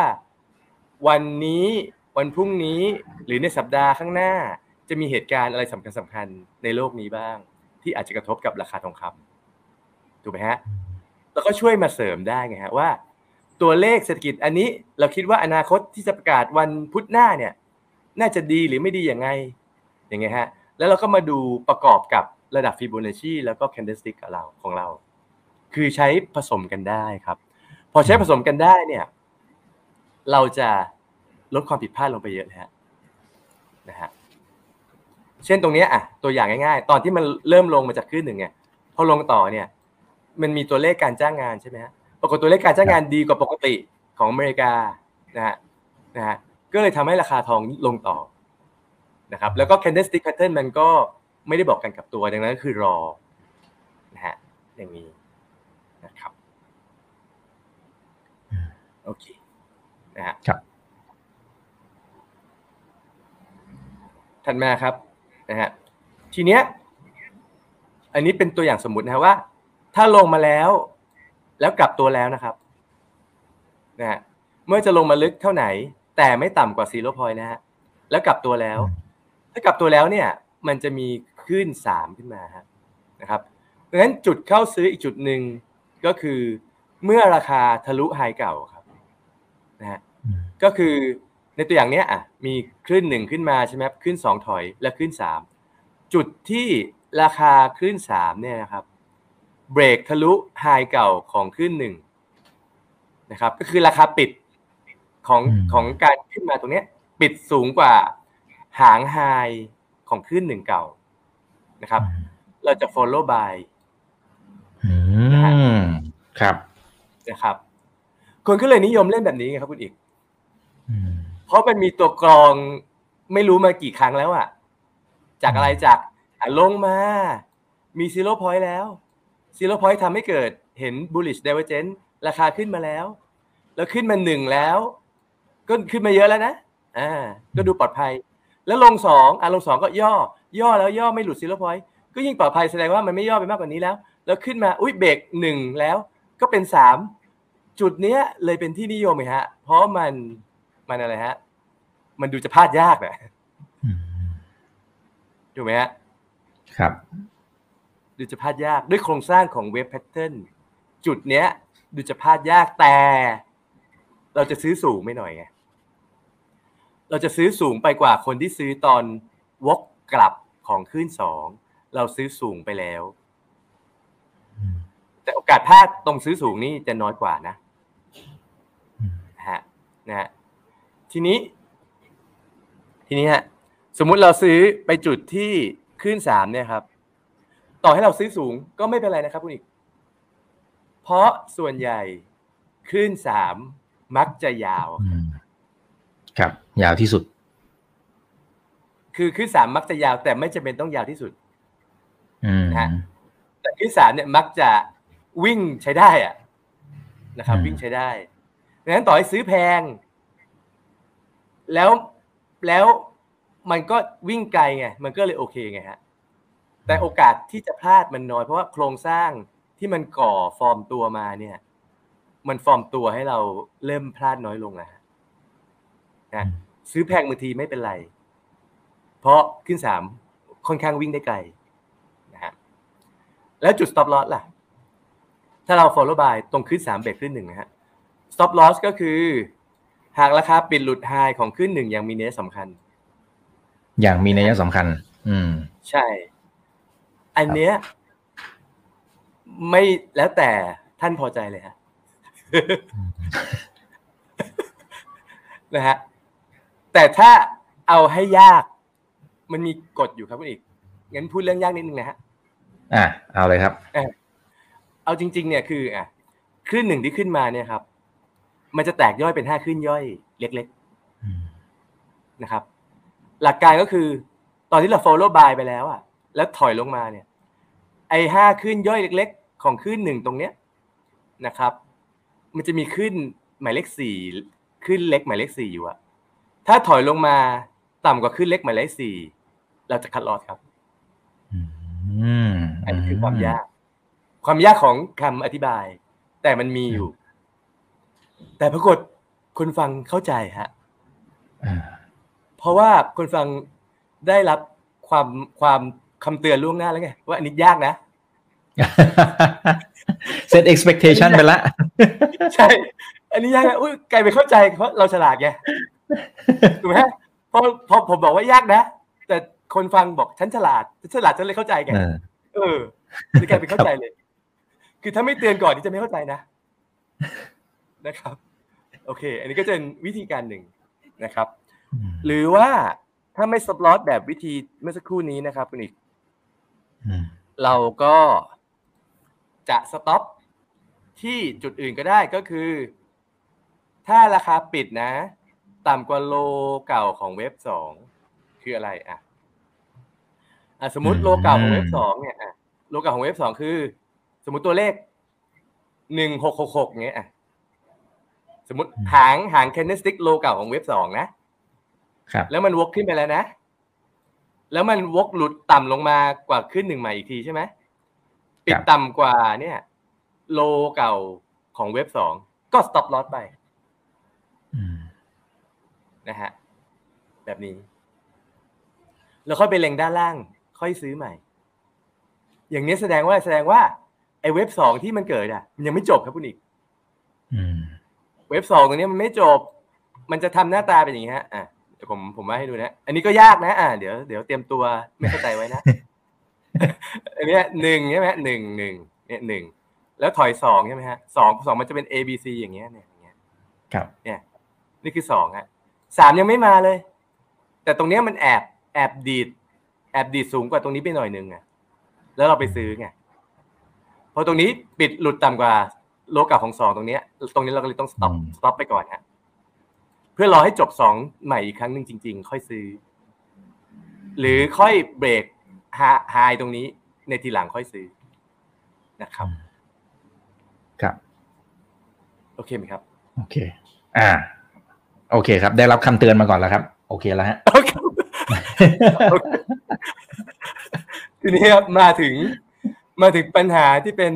วันนี้วันพรุ่งนี้หรือในสัปดาห์ข้างหน้า จะมีเหตุการณ์อะไรสำคัญสำคัญในโลกนี้บ้าง ที่อาจจะกระทบกับราคาทองคำถูกไหมฮะแล้วก็ช่วยมาเสริมได้ไงฮะว่า ตัวเลขเศรษฐกิจอันนี้เราคิดว่าอนาคตที่จะประกาศวันพุธหน้าเนี่ย น่าจะดีหรือไม่ดีอย่างไงอย่างไงฮะแล้วเราก็มาดูประกอบกับระดับฟิโบนัชชีแล้วก็แคนเดลสติกของเราของเรา คือใช้ผสมกันได้ครับ พอใช้ผสมกันได้เนี่ย เราจะลดความผิดพลาดลงไปเยอะนะฮะนะฮะเช่นตรงเนี้ยอะตัวอย่างง่ายๆ ตอนที่มันเริ่มลงมาจากขึ้นหนึ่งเนี่ยพอลงต่อเนี่ย มันมีตัวเลขการจ้างงานใช่ไหมฮะปรากฏตัวเลขการจ้างงานดีกว่าปกติของอเมริกานะฮะนะฮะก็เลยทำให้ราคาทองลงต่อนะครับแล้วก็ candlestick pattern มันก็ไม่ได้บอกกันกับตัวดังนั้นก็คือรอนะฮะอย่างนี้ นะครับโอเคนะฮะครับถัดมาครับนะฮะทีเนี้ย อันนี้เป็นตัวอย่างสมมุตินะฮะว่า ถ้าลงมาแล้ว แล้วกลับตัวแล้วนะครับนะฮะเมื่อจะลงมาลึกเท่าไหน แต่ไม่ต่ำกว่าซีโร่พอยต์นะฮะแล้วกลับตัวแล้ว ถ้ากลับตัวแล้วเนี่ย มันจะมีขึ้นสามขึ้นมาฮะนะครับดังนั้นจุดเข้าซื้ออีกจุดหนึ่ง ก็คือเมื่อราคาทะลุไฮเก่าครับนะฮะก็คือในตัวอย่างเนี้ยอะมีขึ้นหนึ่งขึ้นมาใช่ไหมครับขึ้นสองถอยและขึ้นสามจุดที่ราคาขึ้นสามเนี่ยนะครับเบรกทะลุไฮเก่าของขึ้นหนึ่งนะครับก็คือราคาปิดของอืมของการขึ้นมาตรงเนี้ยปิดสูงกว่าหางไฮของขึ้นหนึ่งเก่านะครับ เราจะ follow by อืม ครับนะครับ คนก็เลยนิยมเล่นแบบนี้ไงครับคุณอีกอืมเพราะมันมีตัวกรองไม่รู้มากี่ครั้งแล้วอะจากอะไรจากอะลงมา มี zero point แล้ว zero point ทำให้เกิดเห็น bullish divergence ราคาขึ้นมาแล้ว แล้วขึ้นมาหนึ่งแล้ว ก็ขึ้นมาเยอะแล้วนะอ่าก็ดูปลอดภัย แล้วลงสองอะลงสองก็ย่อ ย่อแล้วย่อไม่หลุด zero point ก็ยิ่งปลอดภัยแสดงว่ามันไม่ย่อไปมากกว่านี้แล้ว แล้วขึ้นมาอุ้ยเบรกหนึ่งแล้ว ก็เป็นสามจุดเนี้ยเลยเป็นที่นิยมไงฮะ เพราะมันมันอะไรฮะ มันดูจะพลาดยากนะอืมถูกไหมฮะ ครับ ดูจะพลาดยากด้วยโครงสร้างของเว็บแพทเทิร์นจุดเนี้ย ดูจะพลาดยากแต่ เราจะซื้อสูงไม่หน่อยไงเราจะซื้อสูงไปกว่าคนที่ซื้อตอนวกกลับของขึ้นสองเราซื้อสูงไปแล้วอืม แต่โอกาสพลาดตรงซื้อสูงนี่จะน้อยกว่านะอืมนะฮะนะฮะทีนี้ ทีนี้ฮะสมมุติเราซื้อไปจุดที่ขึ้นสามเนี่ยครับ ต่อให้เราซื้อสูงก็ไม่เป็นไรนะครับคุณอีก เพราะส่วนใหญ่ขึ้นสามมักจะยาวอืมครับ ยาวที่สุด คือขึ้นสามมักจะยาวแต่ไม่จำเป็นต้องยาวที่สุดอืมนะฮะแต่ขึ้นสามเนี่ยมักจะ วิ่งใช้ได้อะนะครับอืมวิ่งใช้ได้ดังนั้นต่อให้ซื้อแพง แล้วแล้วมันก็วิ่งไกลไงมันก็เลยโอเคไงฮะแต่โอกาสที่จะพลาดมันน้อยเพราะว่าโครงสร้างที่มันก่อฟอร์มตัวมาเนี่ย มันฟอร์มตัวให้เราเริ่มพลาดน้อยลงนะฮะนะซื้อแพงบางทีไม่เป็นไร เพราะขึ้นสามค่อนข้างวิ่งได้ไกลนะฮะแล้วจุด stop loss ล่ะ ถ้าเรา follow by ตรงขึ้นสามเบรกขึ้นหนึ่งนะฮะ stop loss ก็คือ หากราคาปิดหลุด high ของขึ้นหนึ่งอย่างมีนัยสำคัญ อย่างมีนัยสำคัญ อืม ใช่ อันเนี้ยไม่แล้วแต่ท่านพอใจเลยฮะนะฮะแต่ถ้าเอาให้ยาก มันมีกฎอยู่ครับคุณอีกงั้นพูดเรื่องยากนิดนึงนะฮะอะเอาเลยครับ เอาจริง ๆ เนี่ยคืออะคลื่นหนึ่งที่ขึ้นมาเนี่ยครับ มันจะแตกย่อยเป็นห้าคลื่นย่อยเล็กอืมๆนะครับ หลักการก็คือ ตอนที่เรา follow by ไปแล้วอะ แล้วถอยลงมาเนี่ย ไอ้ห้าคลื่นย่อยเล็ก ๆ ของคลื่นหนึ่งตรงเนี้ยนะครับ มันจะมีคลื่นหมายเลขสี่คลื่นเล็กหมายเลขสี่อยู่อะถ้าถอยลงมาต่ำกว่าคลื่นเล็กหมายเลขสี่เราจะคัดลอสครับคือความยาก ความยากของคำอธิบาย แต่มันมีอยู่ แต่ปรากฏคนฟังเข้าใจฮะอ่าเพราะว่าคนฟังได้รับความความคำเตือนล่วงหน้าแล้วไงว่าอันนี้ยากนะเซต expectation ไปละใช่ อันนี้ยากนะอุ้ยกลายไปนเข้าใจเพราะเราฉลาดไงถูกไหมพอพอผมบอกว่ายากนะ แต่คนฟังบอกฉันฉลาดฉันฉลาดฉันเลยเข้าใจไงเออเออนี่กลายเป็นเข้าใจเลย คือถ้าไม่เตือนก่อนนี่จะไม่เข้าใจนะ นะครับ โอเค อันนี้ก็จะเป็นวิธีการหนึ่งนะครับ หรือว่าถ้าไม่สปลอตแบบวิธีเมื่อสักครู่นี้นะครับคุณอีกอืมเราก็จะ stop ที่จุดอื่นก็ได้ก็คือ ถ้าราคาปิดนะ ต่ำกว่า low เก่าของ wave สองคืออะไรอะอะสมมติ low เก่าของ wave สองเนี่ยอะ low เก่าของ wave สองคือ สมมติตัวเลขหนึ่งหกหกหกเงี้ยอะสมมติหางหาง candlestick low เก่าของ wave สองนะครับแล้วมันวกขึ้นไปแล้วนะ แล้วมันวกหลุดต่ำลงมากว่าขึ้นหนึ่งใหม่อีกทีใช่ไหมปิดต่ำกว่าเนี่ย โลเก่าของเว็บสองก็ stop loss ไปอืมนะฮะแบบนี้ แล้วค่อยไปเล็งด้านล่าง ค่อยซื้อใหม่ อย่างนี้แสดงว่าแสดงว่า ไอ้เว็บสองที่มันเกิดอะมันยังไม่จบครับคุณอีกอืมเว็บสองตรงนี้มันไม่จบ มันจะทำหน้าตาเป็นอย่างนี้ฮะอะเดี๋ยวผมผมมาให้ดูนะ อันนี้ก็ยากนะ อะเดี๋ยวเดี๋ยวเตรียมตัวไม่เข้าใจไว้นะอันเนี้ยหนึ่งใช่ไหมฮะหนึ่งหนึ่งเนี่ยหนึ่งแล้วถอยสองใช่ไหมฮะสองสองมันจะเป็น A B C อย่างเงี้ยเนี่ยอย่างเงี้ยครับ เนี่ย นี่คือสองฮะสามยังไม่มาเลย แต่ตรงเนี้ยมันแอบแอบดีดแอบดีดสูงกว่าตรงนี้ไปหน่อยนึงอะแล้วเราไปซื้อไง พอตรงนี้ปิดหลุดต่ำกว่าโลกาของสองตรงเนี้ยตรงนี้เราก็เลยต้อง stop อืม stop ไปก่อนฮะเพื่อรอให้จบสองใหม่อีกครั้งหนึ่งจริง ๆ ค่อยซื้อ หรือค่อยเบรกไฮตรงนี้ในทีหลังค่อยซื้อนะครับ ครับ โอเคไหมครับ โอเค อ่า โอเคครับ ได้รับคำเตือนมาก่อนแล้วครับ โอเคแล้วฮะโอเคโอเคทีนี้ครับมาถึง มาถึงปัญหาที่เป็น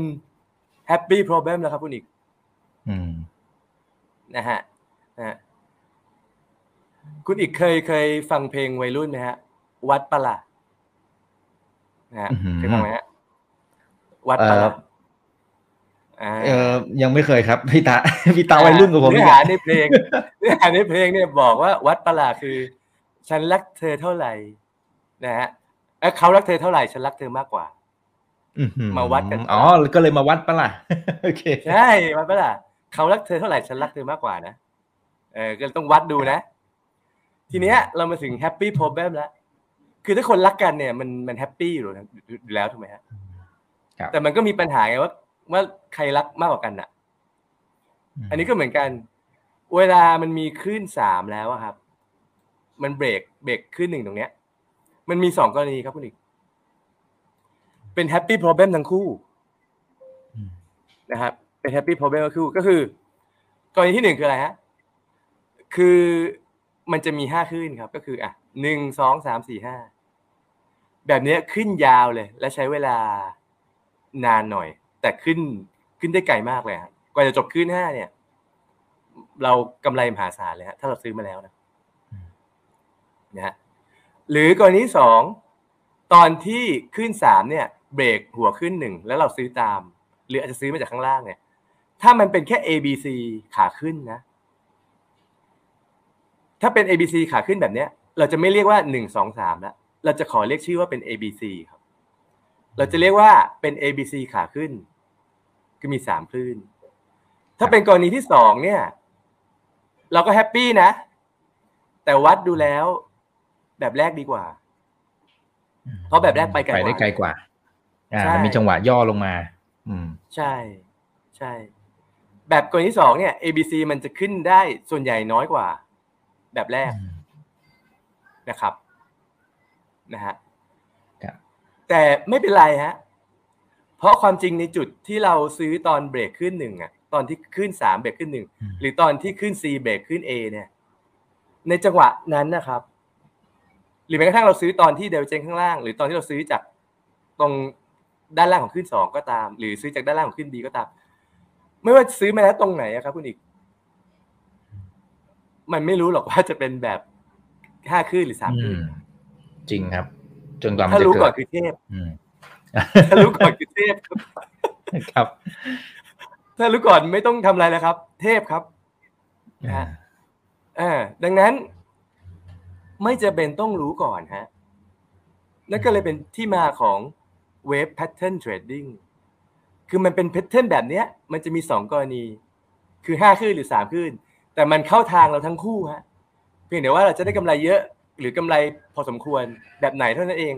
happy problem แล้วครับคุณอีกอืมนะฮะนะฮะคุณอีกเคยเคยฟังเพลงวัยรุ่นไหมฮะ วัดปะละนะฮะอื้อหือเคยฟังไหมฮะวัดปะละาเออยังไม่เคยครับพี่ตาพี่ตาวัยรุ่นกับผมเนื้อีอกหาอะในเพลงเนื้อหาในเพลงเนี่ยบอกว่าวัดประหลาดคือ ฉันรักเธอเท่าไหร่นะฮะเอ้ยเขารักเธอเท่าไหร่ ฉันรักเธอมากกว่าอื้อหือ มาวัดกันอ๋อก็เลยมาวัดปะล่ะโอเคใช่วัดประหลาดเขารักเธอเท่าไหร่ฉันรักเธอมากกว่านะเออก็ต้องวัดดูนะ ทีเนี้ยเรามาถึงแฮปปี้ o ร l e m แล้วคือถ้าคนรักกันเนี่ยมันมัน happy อยู่แล้วอยู่แล้วถูกไหมฮะครับแต่มันก็มีปัญหาไงว่า ว่าใครรักมากกว่ากันอะ อันนี้ก็เหมือนกัน เวลามันมีคลื่นสามแล้วอะครับ มันเบรกเบรกคลื่นหนึ่งตรงเนี้ย มันมีสองกรณีครับคุณอีก เป็นแฮปปี้ o ร l e m ทั้งคู่อืมนะครับ เป็นแฮปปี้ o ร l e m ทั้งคู่ก็คือกรณีที่หนึ่งคืออะไรฮะคือมันจะมีห้าคลื่นครับ ก็คืออะหนึ่งสองสามสี่ห้าแบบเนี้ยขึ้นยาวเลย และใช้เวลานานหน่อย แต่ขึ้นขึ้นได้ไกลมากเลยฮะกว่าจะจบคลื่นห้าเนี่ย เรากำไรมหาศาลเลยฮะถ้าเราซื้อมาแล้วนะนะฮะหรือกรณีที่สองตอนที่ขึ้นสามเนี่ย เบรกหัวขึ้นหนึ่งแล้วเราซื้อตาม หรืออาจจะซื้อมาจากข้างล่างเนี่ย ถ้ามันเป็นแค่ A B C ขาขึ้นนะ ถ้าเป็น A B C ขาขึ้นแบบเนี้ย เราจะไม่เรียกว่าหนึ่งสองสามแล้วเราจะขอเรียกชื่อว่าเป็น A B C ครับ เราจะเรียกว่าเป็น A B C ขาขึ้น คือมีสามคลื่น ถ้าเป็นกรณีที่สองเนี่ย เราก็ happy นะ แต่วัดดูแล้วแบบแรกดีกว่า เพราะแบบแรกไปไกลกว่า อ่าใช่มันมีจังหวะย่อลงมา อืม ใช่ ใช่ แบบกรณีที่สองเนี่ย A B C มันจะขึ้นได้ส่วนใหญ่น้อยกว่า แบบแรกนะครับ นะฮะครับแต่ไม่เป็นไรฮะ เพราะความจริงในจุดที่เราซื้อตอนเบรกขึ้นหนึ่งอะตอนที่ขึ้นสามเบรกขึ้นหนึ่งอืมหรือตอนที่ขึ้น C เบรกขึ้น A เนี่ย ในจังหวะนั้นนะครับ หรือแม้กระทั่งเราซื้อตอนที่เดลเจนข้างล่าง หรือตอนที่เราซื้อจากตรง ด้านล่างของขึ้นสองก็ตาม หรือซื้อจากด้านล่างของขึ้น B ก็ตาม ไม่ว่าซื้อมาแล้วตรงไหนอะครับ คุณอีก มันไม่รู้หรอกว่าจะเป็นแบบห้าขึ้นหรือสามอืขึ้นมจริงครับ จนกว่ามันถ้าจะรู้เกิก่อนดคือเทพอืมถ้ารู้ก่อนคือเทพครับครับ ถ้ารู้ก่อนไม่ต้องทำอะไรแล้วครับ เทพครับนะฮะอ่าดังนั้น ไม่จะเป็นต้องรู้ก่อนฮะนั่นก็เลยเป็นที่มาของ wave pattern trading คือมันเป็น pattern แบบเนี้ย มันจะมีสองกรณี คือห้าขึ้นหรือสามขึ้น แต่มันเข้าทางเราทั้งคู่ฮะเพียงแต่ว่าเราจะได้กำไรเยอะหรือกำไรพอสมควรแบบไหนเท่านั้นเอง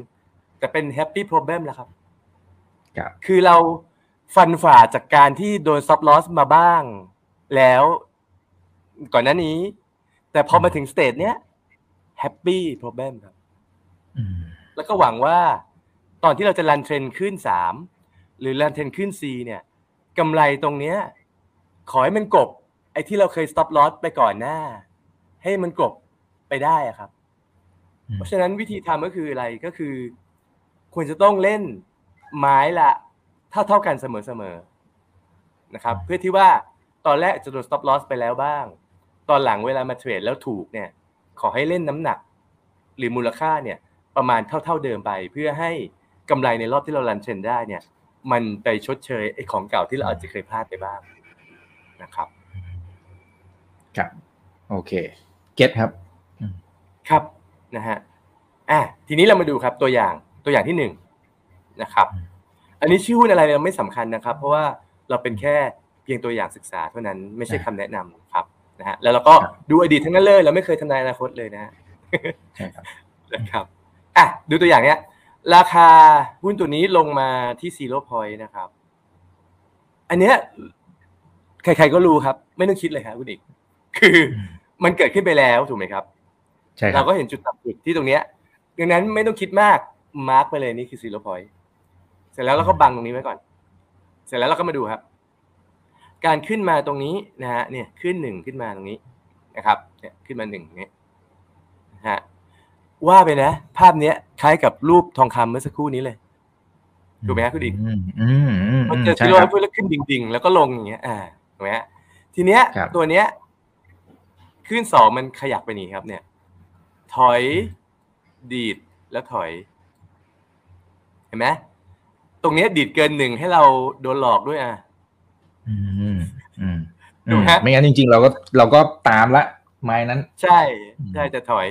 แต่เป็นแฮปปี้ o b ร e m แล้วครับครับ คือเราฟันฝ่าจากการที่โดน stop loss มาบ้าง แล้วก่อนหน้านี้ แต่พอมาถึง stage เนี้ยhappy problem ครับอืมแล้วก็หวังว่า ตอนที่เราจะรันเทรนขึ้นสามหรือรันเทรนขึ้น C เนี่ยกำไรตรงเนี้ยขอให้มันกลบ ไอ้ที่เราเคย stop loss ไปก่อนหน้า ให้มันกลบไปได้อะครับอืมเพราะฉะนั้นวิธีทำก็คืออะไรก็คือ ควรจะต้องเล่นไม้ละเท่าเท่าๆกันเสมอๆนะครับ เพื่อที่ว่าตอนแรกจะโดน stop loss ไปแล้วบ้าง ตอนหลังเวลามาเทรดแล้วถูกเนี่ย ขอให้เล่นน้ำหนัก หรือมูลค่าเนี่ย ประมาณเท่า ๆเดิมไป เพื่อให้ กำไรในรอบที่เรารันเทรนได้เนี่ย มันไปชดเชยไอ้ของเก่าที่เราอาจจะเคยพลาดไปบ้างนะครับครับโอเคเก็ตครับ ครับนะฮะอะทีนี้เรามาดูครับตัวอย่างตัวอย่างที่หนึ่งนะครับ อันนี้ชื่อหุ้นอะไรเราไม่สำคัญนะครับ เพราะว่าเราเป็นแค่เพียงตัวอย่างศึกษาเท่านั้นไม่ใช่คำแนะนำครับนะฮะแล้วเราก็ครับดูอดีตทั้งนั้นเลย เราไม่เคยทำนายอนาคตเลยนะฮะใช่ครับนะครับอะดูตัวอย่างเนี้ย ราคาหุ้นตัวนี้ลงมาที่ซีโร่พอยต์นะครับ อันเนี้ยใครๆก็รู้ครับ ไม่ต้องคิดเลยครับคุณอีกคือมันเกิดขึ้นไปแล้วถูกไหมครับใช่ครัเราบก็เห็นจุดต่ำสุดที่ตรงเนี้ยดังนั้นไม่ต้องคิดมากmark ไปเลยนี่คือ zero point เสร็จแล้วเราก็บังตรงนี้ไว้ก่อน เสร็จแล้วเราก็มาดูครับ การขึ้นมาตรงนี้นะฮะเนี่ยคลื่นหนึ่งขึ้นมาตรงนี้นะครับ เนี่ยขึ้นมาหนึ่งเนี่ยนะฮะ ว่าไปนะ ภาพเนี้ยคล้ายกับรูปทองคำเมื่อสักครู่นี้เลยถูกไหมครับคุณอีกอืมอืมอืมมันอืมเจอใช่ zero ครับ point แล้วขึ้นดิ่งๆ แล้วก็ลงอย่างเงี้ย อ่าถูกไหมฮะทีเนี้ยครับตัวเนี้ยคลื่นสองมันขยับไปนี่ครับ เนี่ย ถอยดีดแล้วถอย เห็นไหมตรงเนี้ยดีดเกินหนึ่งให้เราโดนหลอกด้วยอะอืมอืมถูกไหมฮะไม่งั้นจริง ๆ เราก็เราก็ตามละไม้นั้น ใช่อืมใช่จะถอย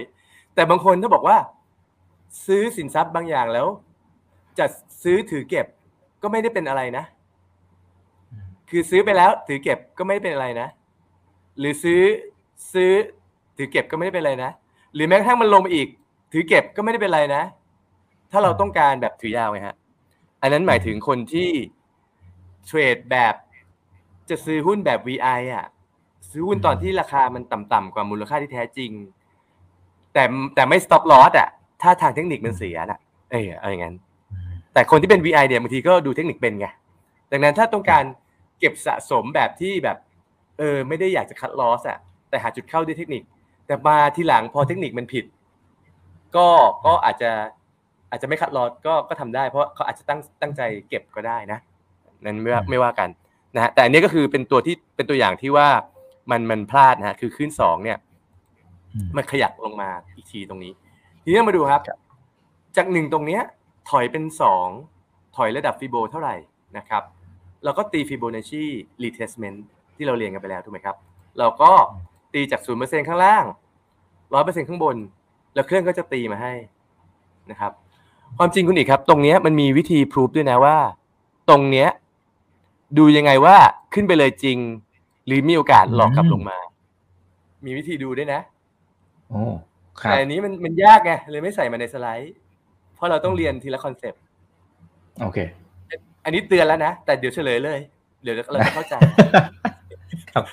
แต่บางคนถ้าบอกว่า ซื้อสินทรัพย์บางอย่างแล้วจะซื้อถือเก็บก็ไม่ได้เป็นอะไรนะ คือซื้อไปแล้วถือเก็บก็ไม่ได้เป็นอะไรนะ หรือซื้อซื้อถือเก็บก็ไม่ได้เป็นอะไรนะ หรือแม้กระทั่งมันลงไปอีก ถือเก็บก็ไม่ได้เป็นอะไรนะ ถ้าเราต้องการแบบถือยาวไงฮะ อันนั้นหมายถึงคนที่เทรดแบบจะซื้อหุ้นแบบ VI อะ ซื้อหุ้นตอนที่ราคามันต่ำๆกว่ามูลค่าที่แท้จริง แต่แต่ไม่ stop loss อะ ถ้าทางเทคนิคมันเสียน่ะ เออเอาอย่างนั้น แต่คนที่เป็น VI เนี่ยบางทีก็ดูเทคนิคเป็นไง ดังนั้นถ้าต้องการเก็บสะสมแบบที่แบบ เออ ไม่ได้อยากจะคัดลอสอะแต่หาจุดเข้าด้วยเทคนิค แต่มาทีหลังพอเทคนิคมันผิด ก็ก็อาจจะอาจจะไม่คัดลอสก็ก็ทำได้ เพราะเขาอาจจะตั้งตั้งใจเก็บก็ได้นะนั้นไม่ว่าไม่ว่ากันนะฮะแต่อันนี้ก็คือเป็นตัวที่เป็นตัวอย่างที่ว่ามันมันพลาดนะฮะคือขึ้นสองเนี่ยอื มมันขยับลงมาอีกทีตรงนี้ ทีนี้มาดูครับ จากหนึ่งตรงเนี้ย ถอยเป็นสองถอยระดับ Fibo เท่าไหร่นะครับเราก็ตี Fibonacci retracement ที่เราเรียนกันไปแล้วถูกไหมครับ เราก็ตีจากศูนย์เปอร์เซ็นข้างล่างร้อยเปอร์เซ็นข้างบน แล้วเครื่องก็จะตีมาให้นะครับ ความจริงคุณอีกครับ ตรงเนี้ยมันมีวิธีพิสูจน์ด้วยนะว่า ตรงเนี้ยดูยังไงว่าขึ้นไปเลยจริง หรือมีโอกาสหลอกกลับอืมลงมา มีวิธีดูด้วยนะ โอ้ครับแต่อันนี้มันมันยากไงเลยไม่ใส่มาในสไลด์ เพราะเราต้องเรียนทีละ concept โอเค อันนี้เตือนแล้วนะ แต่เดี๋ยวเฉลยเลย เดี๋ยวเราจะเข้าใจ ครับ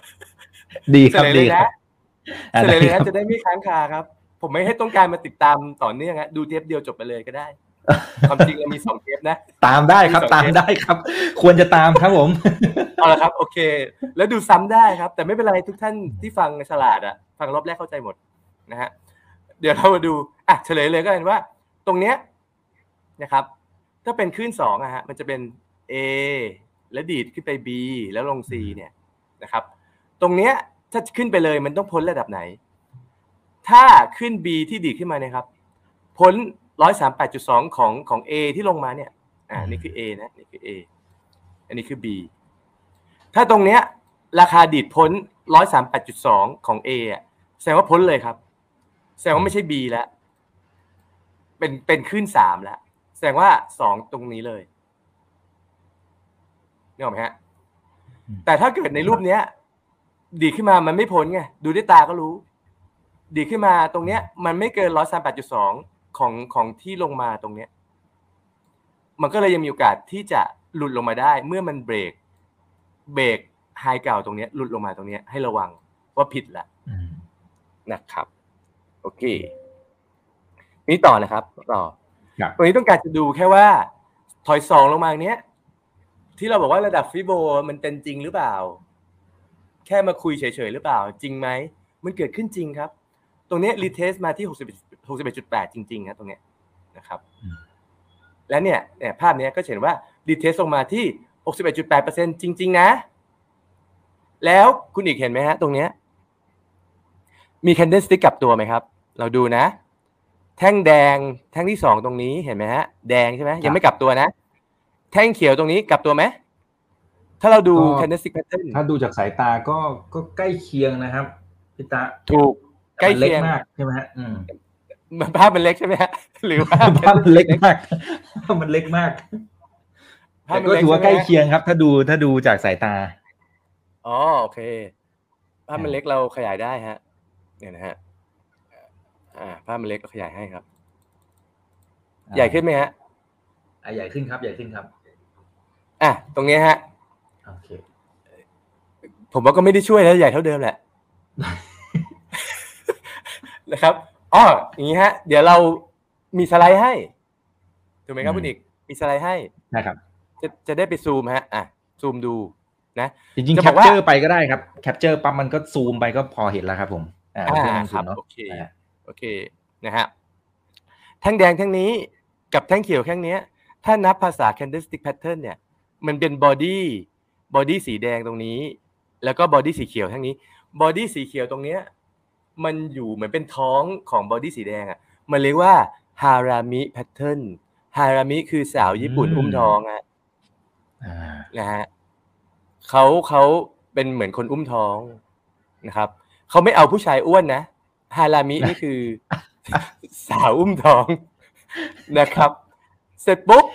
ดีครับเฉลยเลดีครันะบอะเฉลยเลยนะครับจะได้ไม่ค้างคาครับ ผมไม่ให้ต้องการมาติดตามต่อเนื่องฮะดูเทปเดียวจบไปเลยก็ได้ความจริงเรามีสองเทปนะ ตามได้ครับมีสองตามเทปได้ครับ ควรจะตามครับผมเอาละครับ โอเค แล้วดูซ้ำได้ครับ แต่ไม่เป็นไรทุกท่านที่ฟังฉลาดอะฟังรอบแรกเข้าใจหมด นะฮะเดี๋ยวเรามาดูอะเฉลยเลยก็เห็นว่า ตรงเนี้ยนะครับถ้าเป็นคลื่นสองอะฮะมันจะเป็น A แล้วดีดขึ้นไป B แล้วลง C เนี่ยนะครับตรงเนี้ยถ้าขึ้นไปเลยมันต้องพ้นระดับไหน ถ้าขึ้น B ที่ดีดขึ้นมาเนี่ยครับ พ้น 138.2 ของของ A ที่ลงมาเนี่ยอ่านี่คือ A นะนี่คือ A อันนี้คือ B ถ้าตรงเนี้ยราคาดีดพ้น 138.2 ของ A อะแสดงว่าพ้นเลยครับ แสดงว่าไม่ใช่ B แล้ว เป็นเป็นขึ้นสามแล้ว แสดงว่าสองตรงนี้เลยนึกออกไหมฮะ แต่ถ้าเกิดในรูปเนี้ย ดีดขึ้นมามันไม่พ้นไง ดูด้วยตาก็รู้ ดีดขึ้นมาตรงเนี้ย มันไม่เกิน138.2ของของที่ลงมาตรงเนี้ย มันก็เลยยังมีโอกาสที่จะหลุดลงมาได้ เมื่อมันเบรก เบรกไฮเก่าตรงเนี้ยหลุดลงมาตรงเนี้ยให้ระวังว่าผิดละอืมนะครับ โอเค นี่ต่อนะครับต่อครับตรงนี้ต้องการจะดูแค่ว่าถอยสองลงมาอย่างเนี้ย ที่เราบอกว่าระดับฟิโบมันเป็นจริงหรือเปล่า แค่มาคุยเฉยๆหรือเปล่า จริงไหมมันเกิดขึ้นจริงครับ ตรงเนี้ย retrace มาที่61 61.8จริงๆครับตรงเนี้ยนะครับอืมและเนี่ยเนี่ยภาพเนี้ยก็เห็นว่า retrace ลงมาที่61.8%จริง ๆ นะ แล้วคุณอีกเห็นไหมฮะ ตรงเนี้ยมี candlestick กลับตัวไหมครับ เราดูนะ แท่งแดงแท่งที่สองตรงนี้เห็นไหมฮะ แดงใช่ไหมยังไม่กลับตัวนะ แท่งเขียวตรงนี้กลับตัวไหมถ้าเราดูก็ candlestick pattern ถ้าดูจากสายตาก็ก็ใกล้เคียงนะครับพี่ตาถูกใกล้แต่มันเล็กเคียงมากใช่ไหมฮะอืมมันภาพมันเล็กใช่ไหมฮะหรือว่าภาพมันเล็กมากภาพมันเล็กมากภาพแต่มันก็เล็กถือว่าใช่ใกไหมล้เคียงครับ ถ้าดูถ้าดูจากสายตาอ๋อโอเคภาพมันเล็กเราขยายได้ฮะ เนี่ยนะฮะ อ่าภาพมันเล็กเราขยายให้ครับ ใหญ่ขึ้นไหมฮะอะใหญ่ขึ้นครับ ใหญ่ขึ้นครับ อะตรงเนี้ยฮะโอเคผมว่าก็ไม่ได้ช่วยนะใหญ่เท่าเดิมแหละนะครับอ๋ออย่างนี้ฮะ เดี๋ยวเรามีสไลด์ให้ถูกไหมครับอืมคุณอีก มีสไลด์ให้นะครับ จะจะได้ไปซูมฮะ อะ ซูมดูนะจริงๆจะแคบอปกว่าเจอร์ไปก็ได้ครับแคปเจอร์ปั๊บมันก็ซูมไปก็พอเห็นแล้วครับผมอ่าอ่าเพื่อนลงคทุรันบเนาะโอเคอ่า โอเคนะฮะแท่งแดงแท่งนี้กับแท่งเขียวแท่งเนี้ยถ้านับภาษา candlestick pattern เนี่ย มันเป็น body body สีแดงตรงนี้ แล้วก็ body สีเขียวแท่งนี้ body สีเขียวตรงเนี้ยมันอยู่เหมือนเป็นท้องของ body สีแดงอะมันเรียกว่า harami pattern harami คือสาวญี่ปุ่นอุ้มท้องอะอ่านะฮะเขาเขาเป็นเหมือนคนอุ้มท้องนะครับเขาไม่เอาผู้ชายอ้วนนะ ฮารามินี่คือ สาวอุ้มท้องนะครับ เสร็จปุ๊บ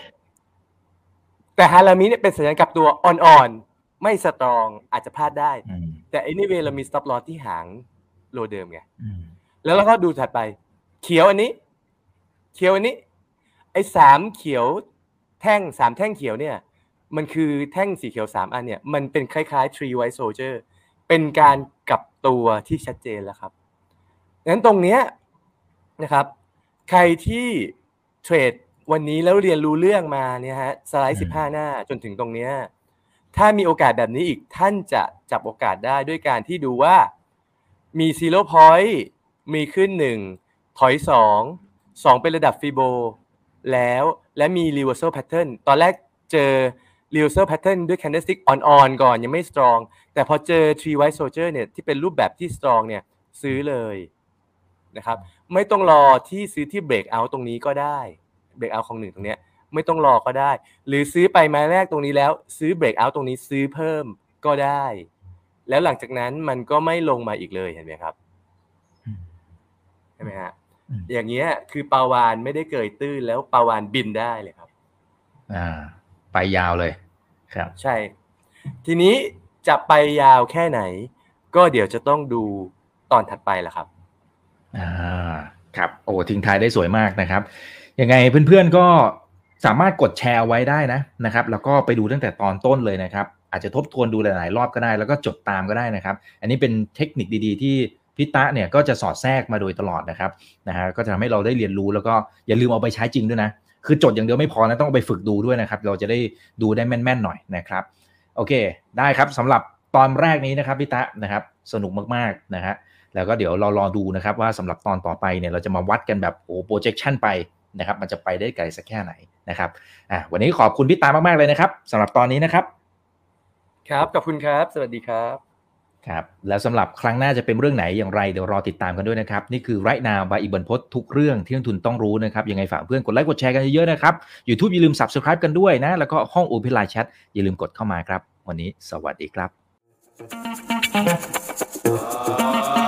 แต่ฮารามิเนี่ยเป็นสัญญาณกลับตัวอ่อนๆ ไม่สตรองอาจจะพลาดได้อืมแต่ anyway เรามี stop loss ที่หางโลเดิมไงอืมแล้วเราก็ดูถัดไป เขียวอันนี้ เขียวอันนี้ ไอ้สามเขียว แท่งสามแท่งเขียวเนี่ย มันคือแท่งสีเขียวสามอันเนี่ย มันเป็นคล้ายๆ tree white soldier เป็นการกลับตัวที่ชัดเจนแล้วครับ งั้นตรงเนี้ยนะครับ ใครที่เทรดวันนี้แล้วเรียนรู้เรื่องมาเนี่ยฮะสไลด์สิบห้าหน้าจนถึงตรงเนี้ยถ้ามีโอกาสแบบนี้อีกท่านจะจับโอกาสได้ด้วยการที่ดูว่ามี zero point มีขึ้นหนึ่งถอยสองสองเป็นระดับฟีโบแล้วและมี reversal pattern ตอนแรกเจอ reversal pattern ด้วย candlestick on-on ก่อนยังไม่ strong แต่พอเจอ three white soldier เนี่ยที่เป็นรูปแบบที่ strong เนี่ยซื้อเลย นะครับ ไม่ต้องรอที่ซื้อที่ break out ตรงนี้ก็ได้ break out ของหนึ่งตรงเนี้ยไม่ต้องรอก็ได้ หรือซื้อไปไม้แรกตรงนี้แล้ว ซื้อ break out ตรงนี้ซื้อเพิ่มก็ได้ แล้วหลังจากนั้นมันก็ไม่ลงมาอีกเลยเห็นไหมครับอืมใช่ไหมฮะอืมอย่างเงี้ย คือปลาวานไม่ได้เกยตื้นแล้วปลาวานบินได้เลยครับ อ่า ไปยาวเลยครับ ใช่ ทีนี้จะไปยาวแค่ไหน ก็เดี๋ยวจะต้องดูตอนถัดไปละครับ อ่าครับโอ้ทิ้งท้ายได้สวยมากนะครับยังไงเพื่อนๆก็สามารถกดแชร์ไว้ได้นะนะครับ แล้วก็ไปดูตั้งแต่ตอนต้นเลยนะครับ อาจจะทบทวนดูหลายๆ รอบก็ได้ แล้วก็จดตามก็ได้นะครับ อันนี้เป็นเทคนิคดีๆ ที่พิตะเนี่ยก็จะสอดแทรกมาโดยตลอดนะครับนะฮะก็จะทำให้เราได้เรียนรู้แล้วก็อย่าลืมเอาไปใช้จริงด้วยนะ คือจดอย่างเดียวไม่พอนะต้องเอาไปฝึกดูด้วยนะครับ เราจะได้ดูได้แม่นๆหน่อยนะครับ โอเค ได้ครับสำหรับตอนแรกนี้นะครับพี่ตะนะครับ สนุกมากๆนะฮะ แล้วก็เดี๋ยวเรารอดูนะครับว่าสำหรับตอนต่อไปเนี่ยเราจะมาวัดกันแบบโอ้ projection ไปนะครับมันจะไปได้ไกลสักแค่ไหนนะครับอะวันนี้ขอบคุณพี่ตามาก ๆ เลยนะครับสำหรับตอนนี้นะครับ ครับขอบคุณครับ สวัสดีครับครับแล้วสำหรับครั้งหน้าจะเป็นเรื่องไหนอย่างไรเดี๋ยวรอติดตามกันด้วยนะครับ นี่คือไรนาบายอิบันพศทุกเรื่องที่นักทุนต้องรู้นะครับ ยังไงฝากเพื่อนกดไลค์กดแชร์กันเยอะๆนะครับ YouTube อย่าลืม Subscribe กันด้วยนะ แล้วก็ห้องโอเพนไลน์แชทอย่าลืมกดเข้ามาครับ วันนี้สวัสดีครับถ้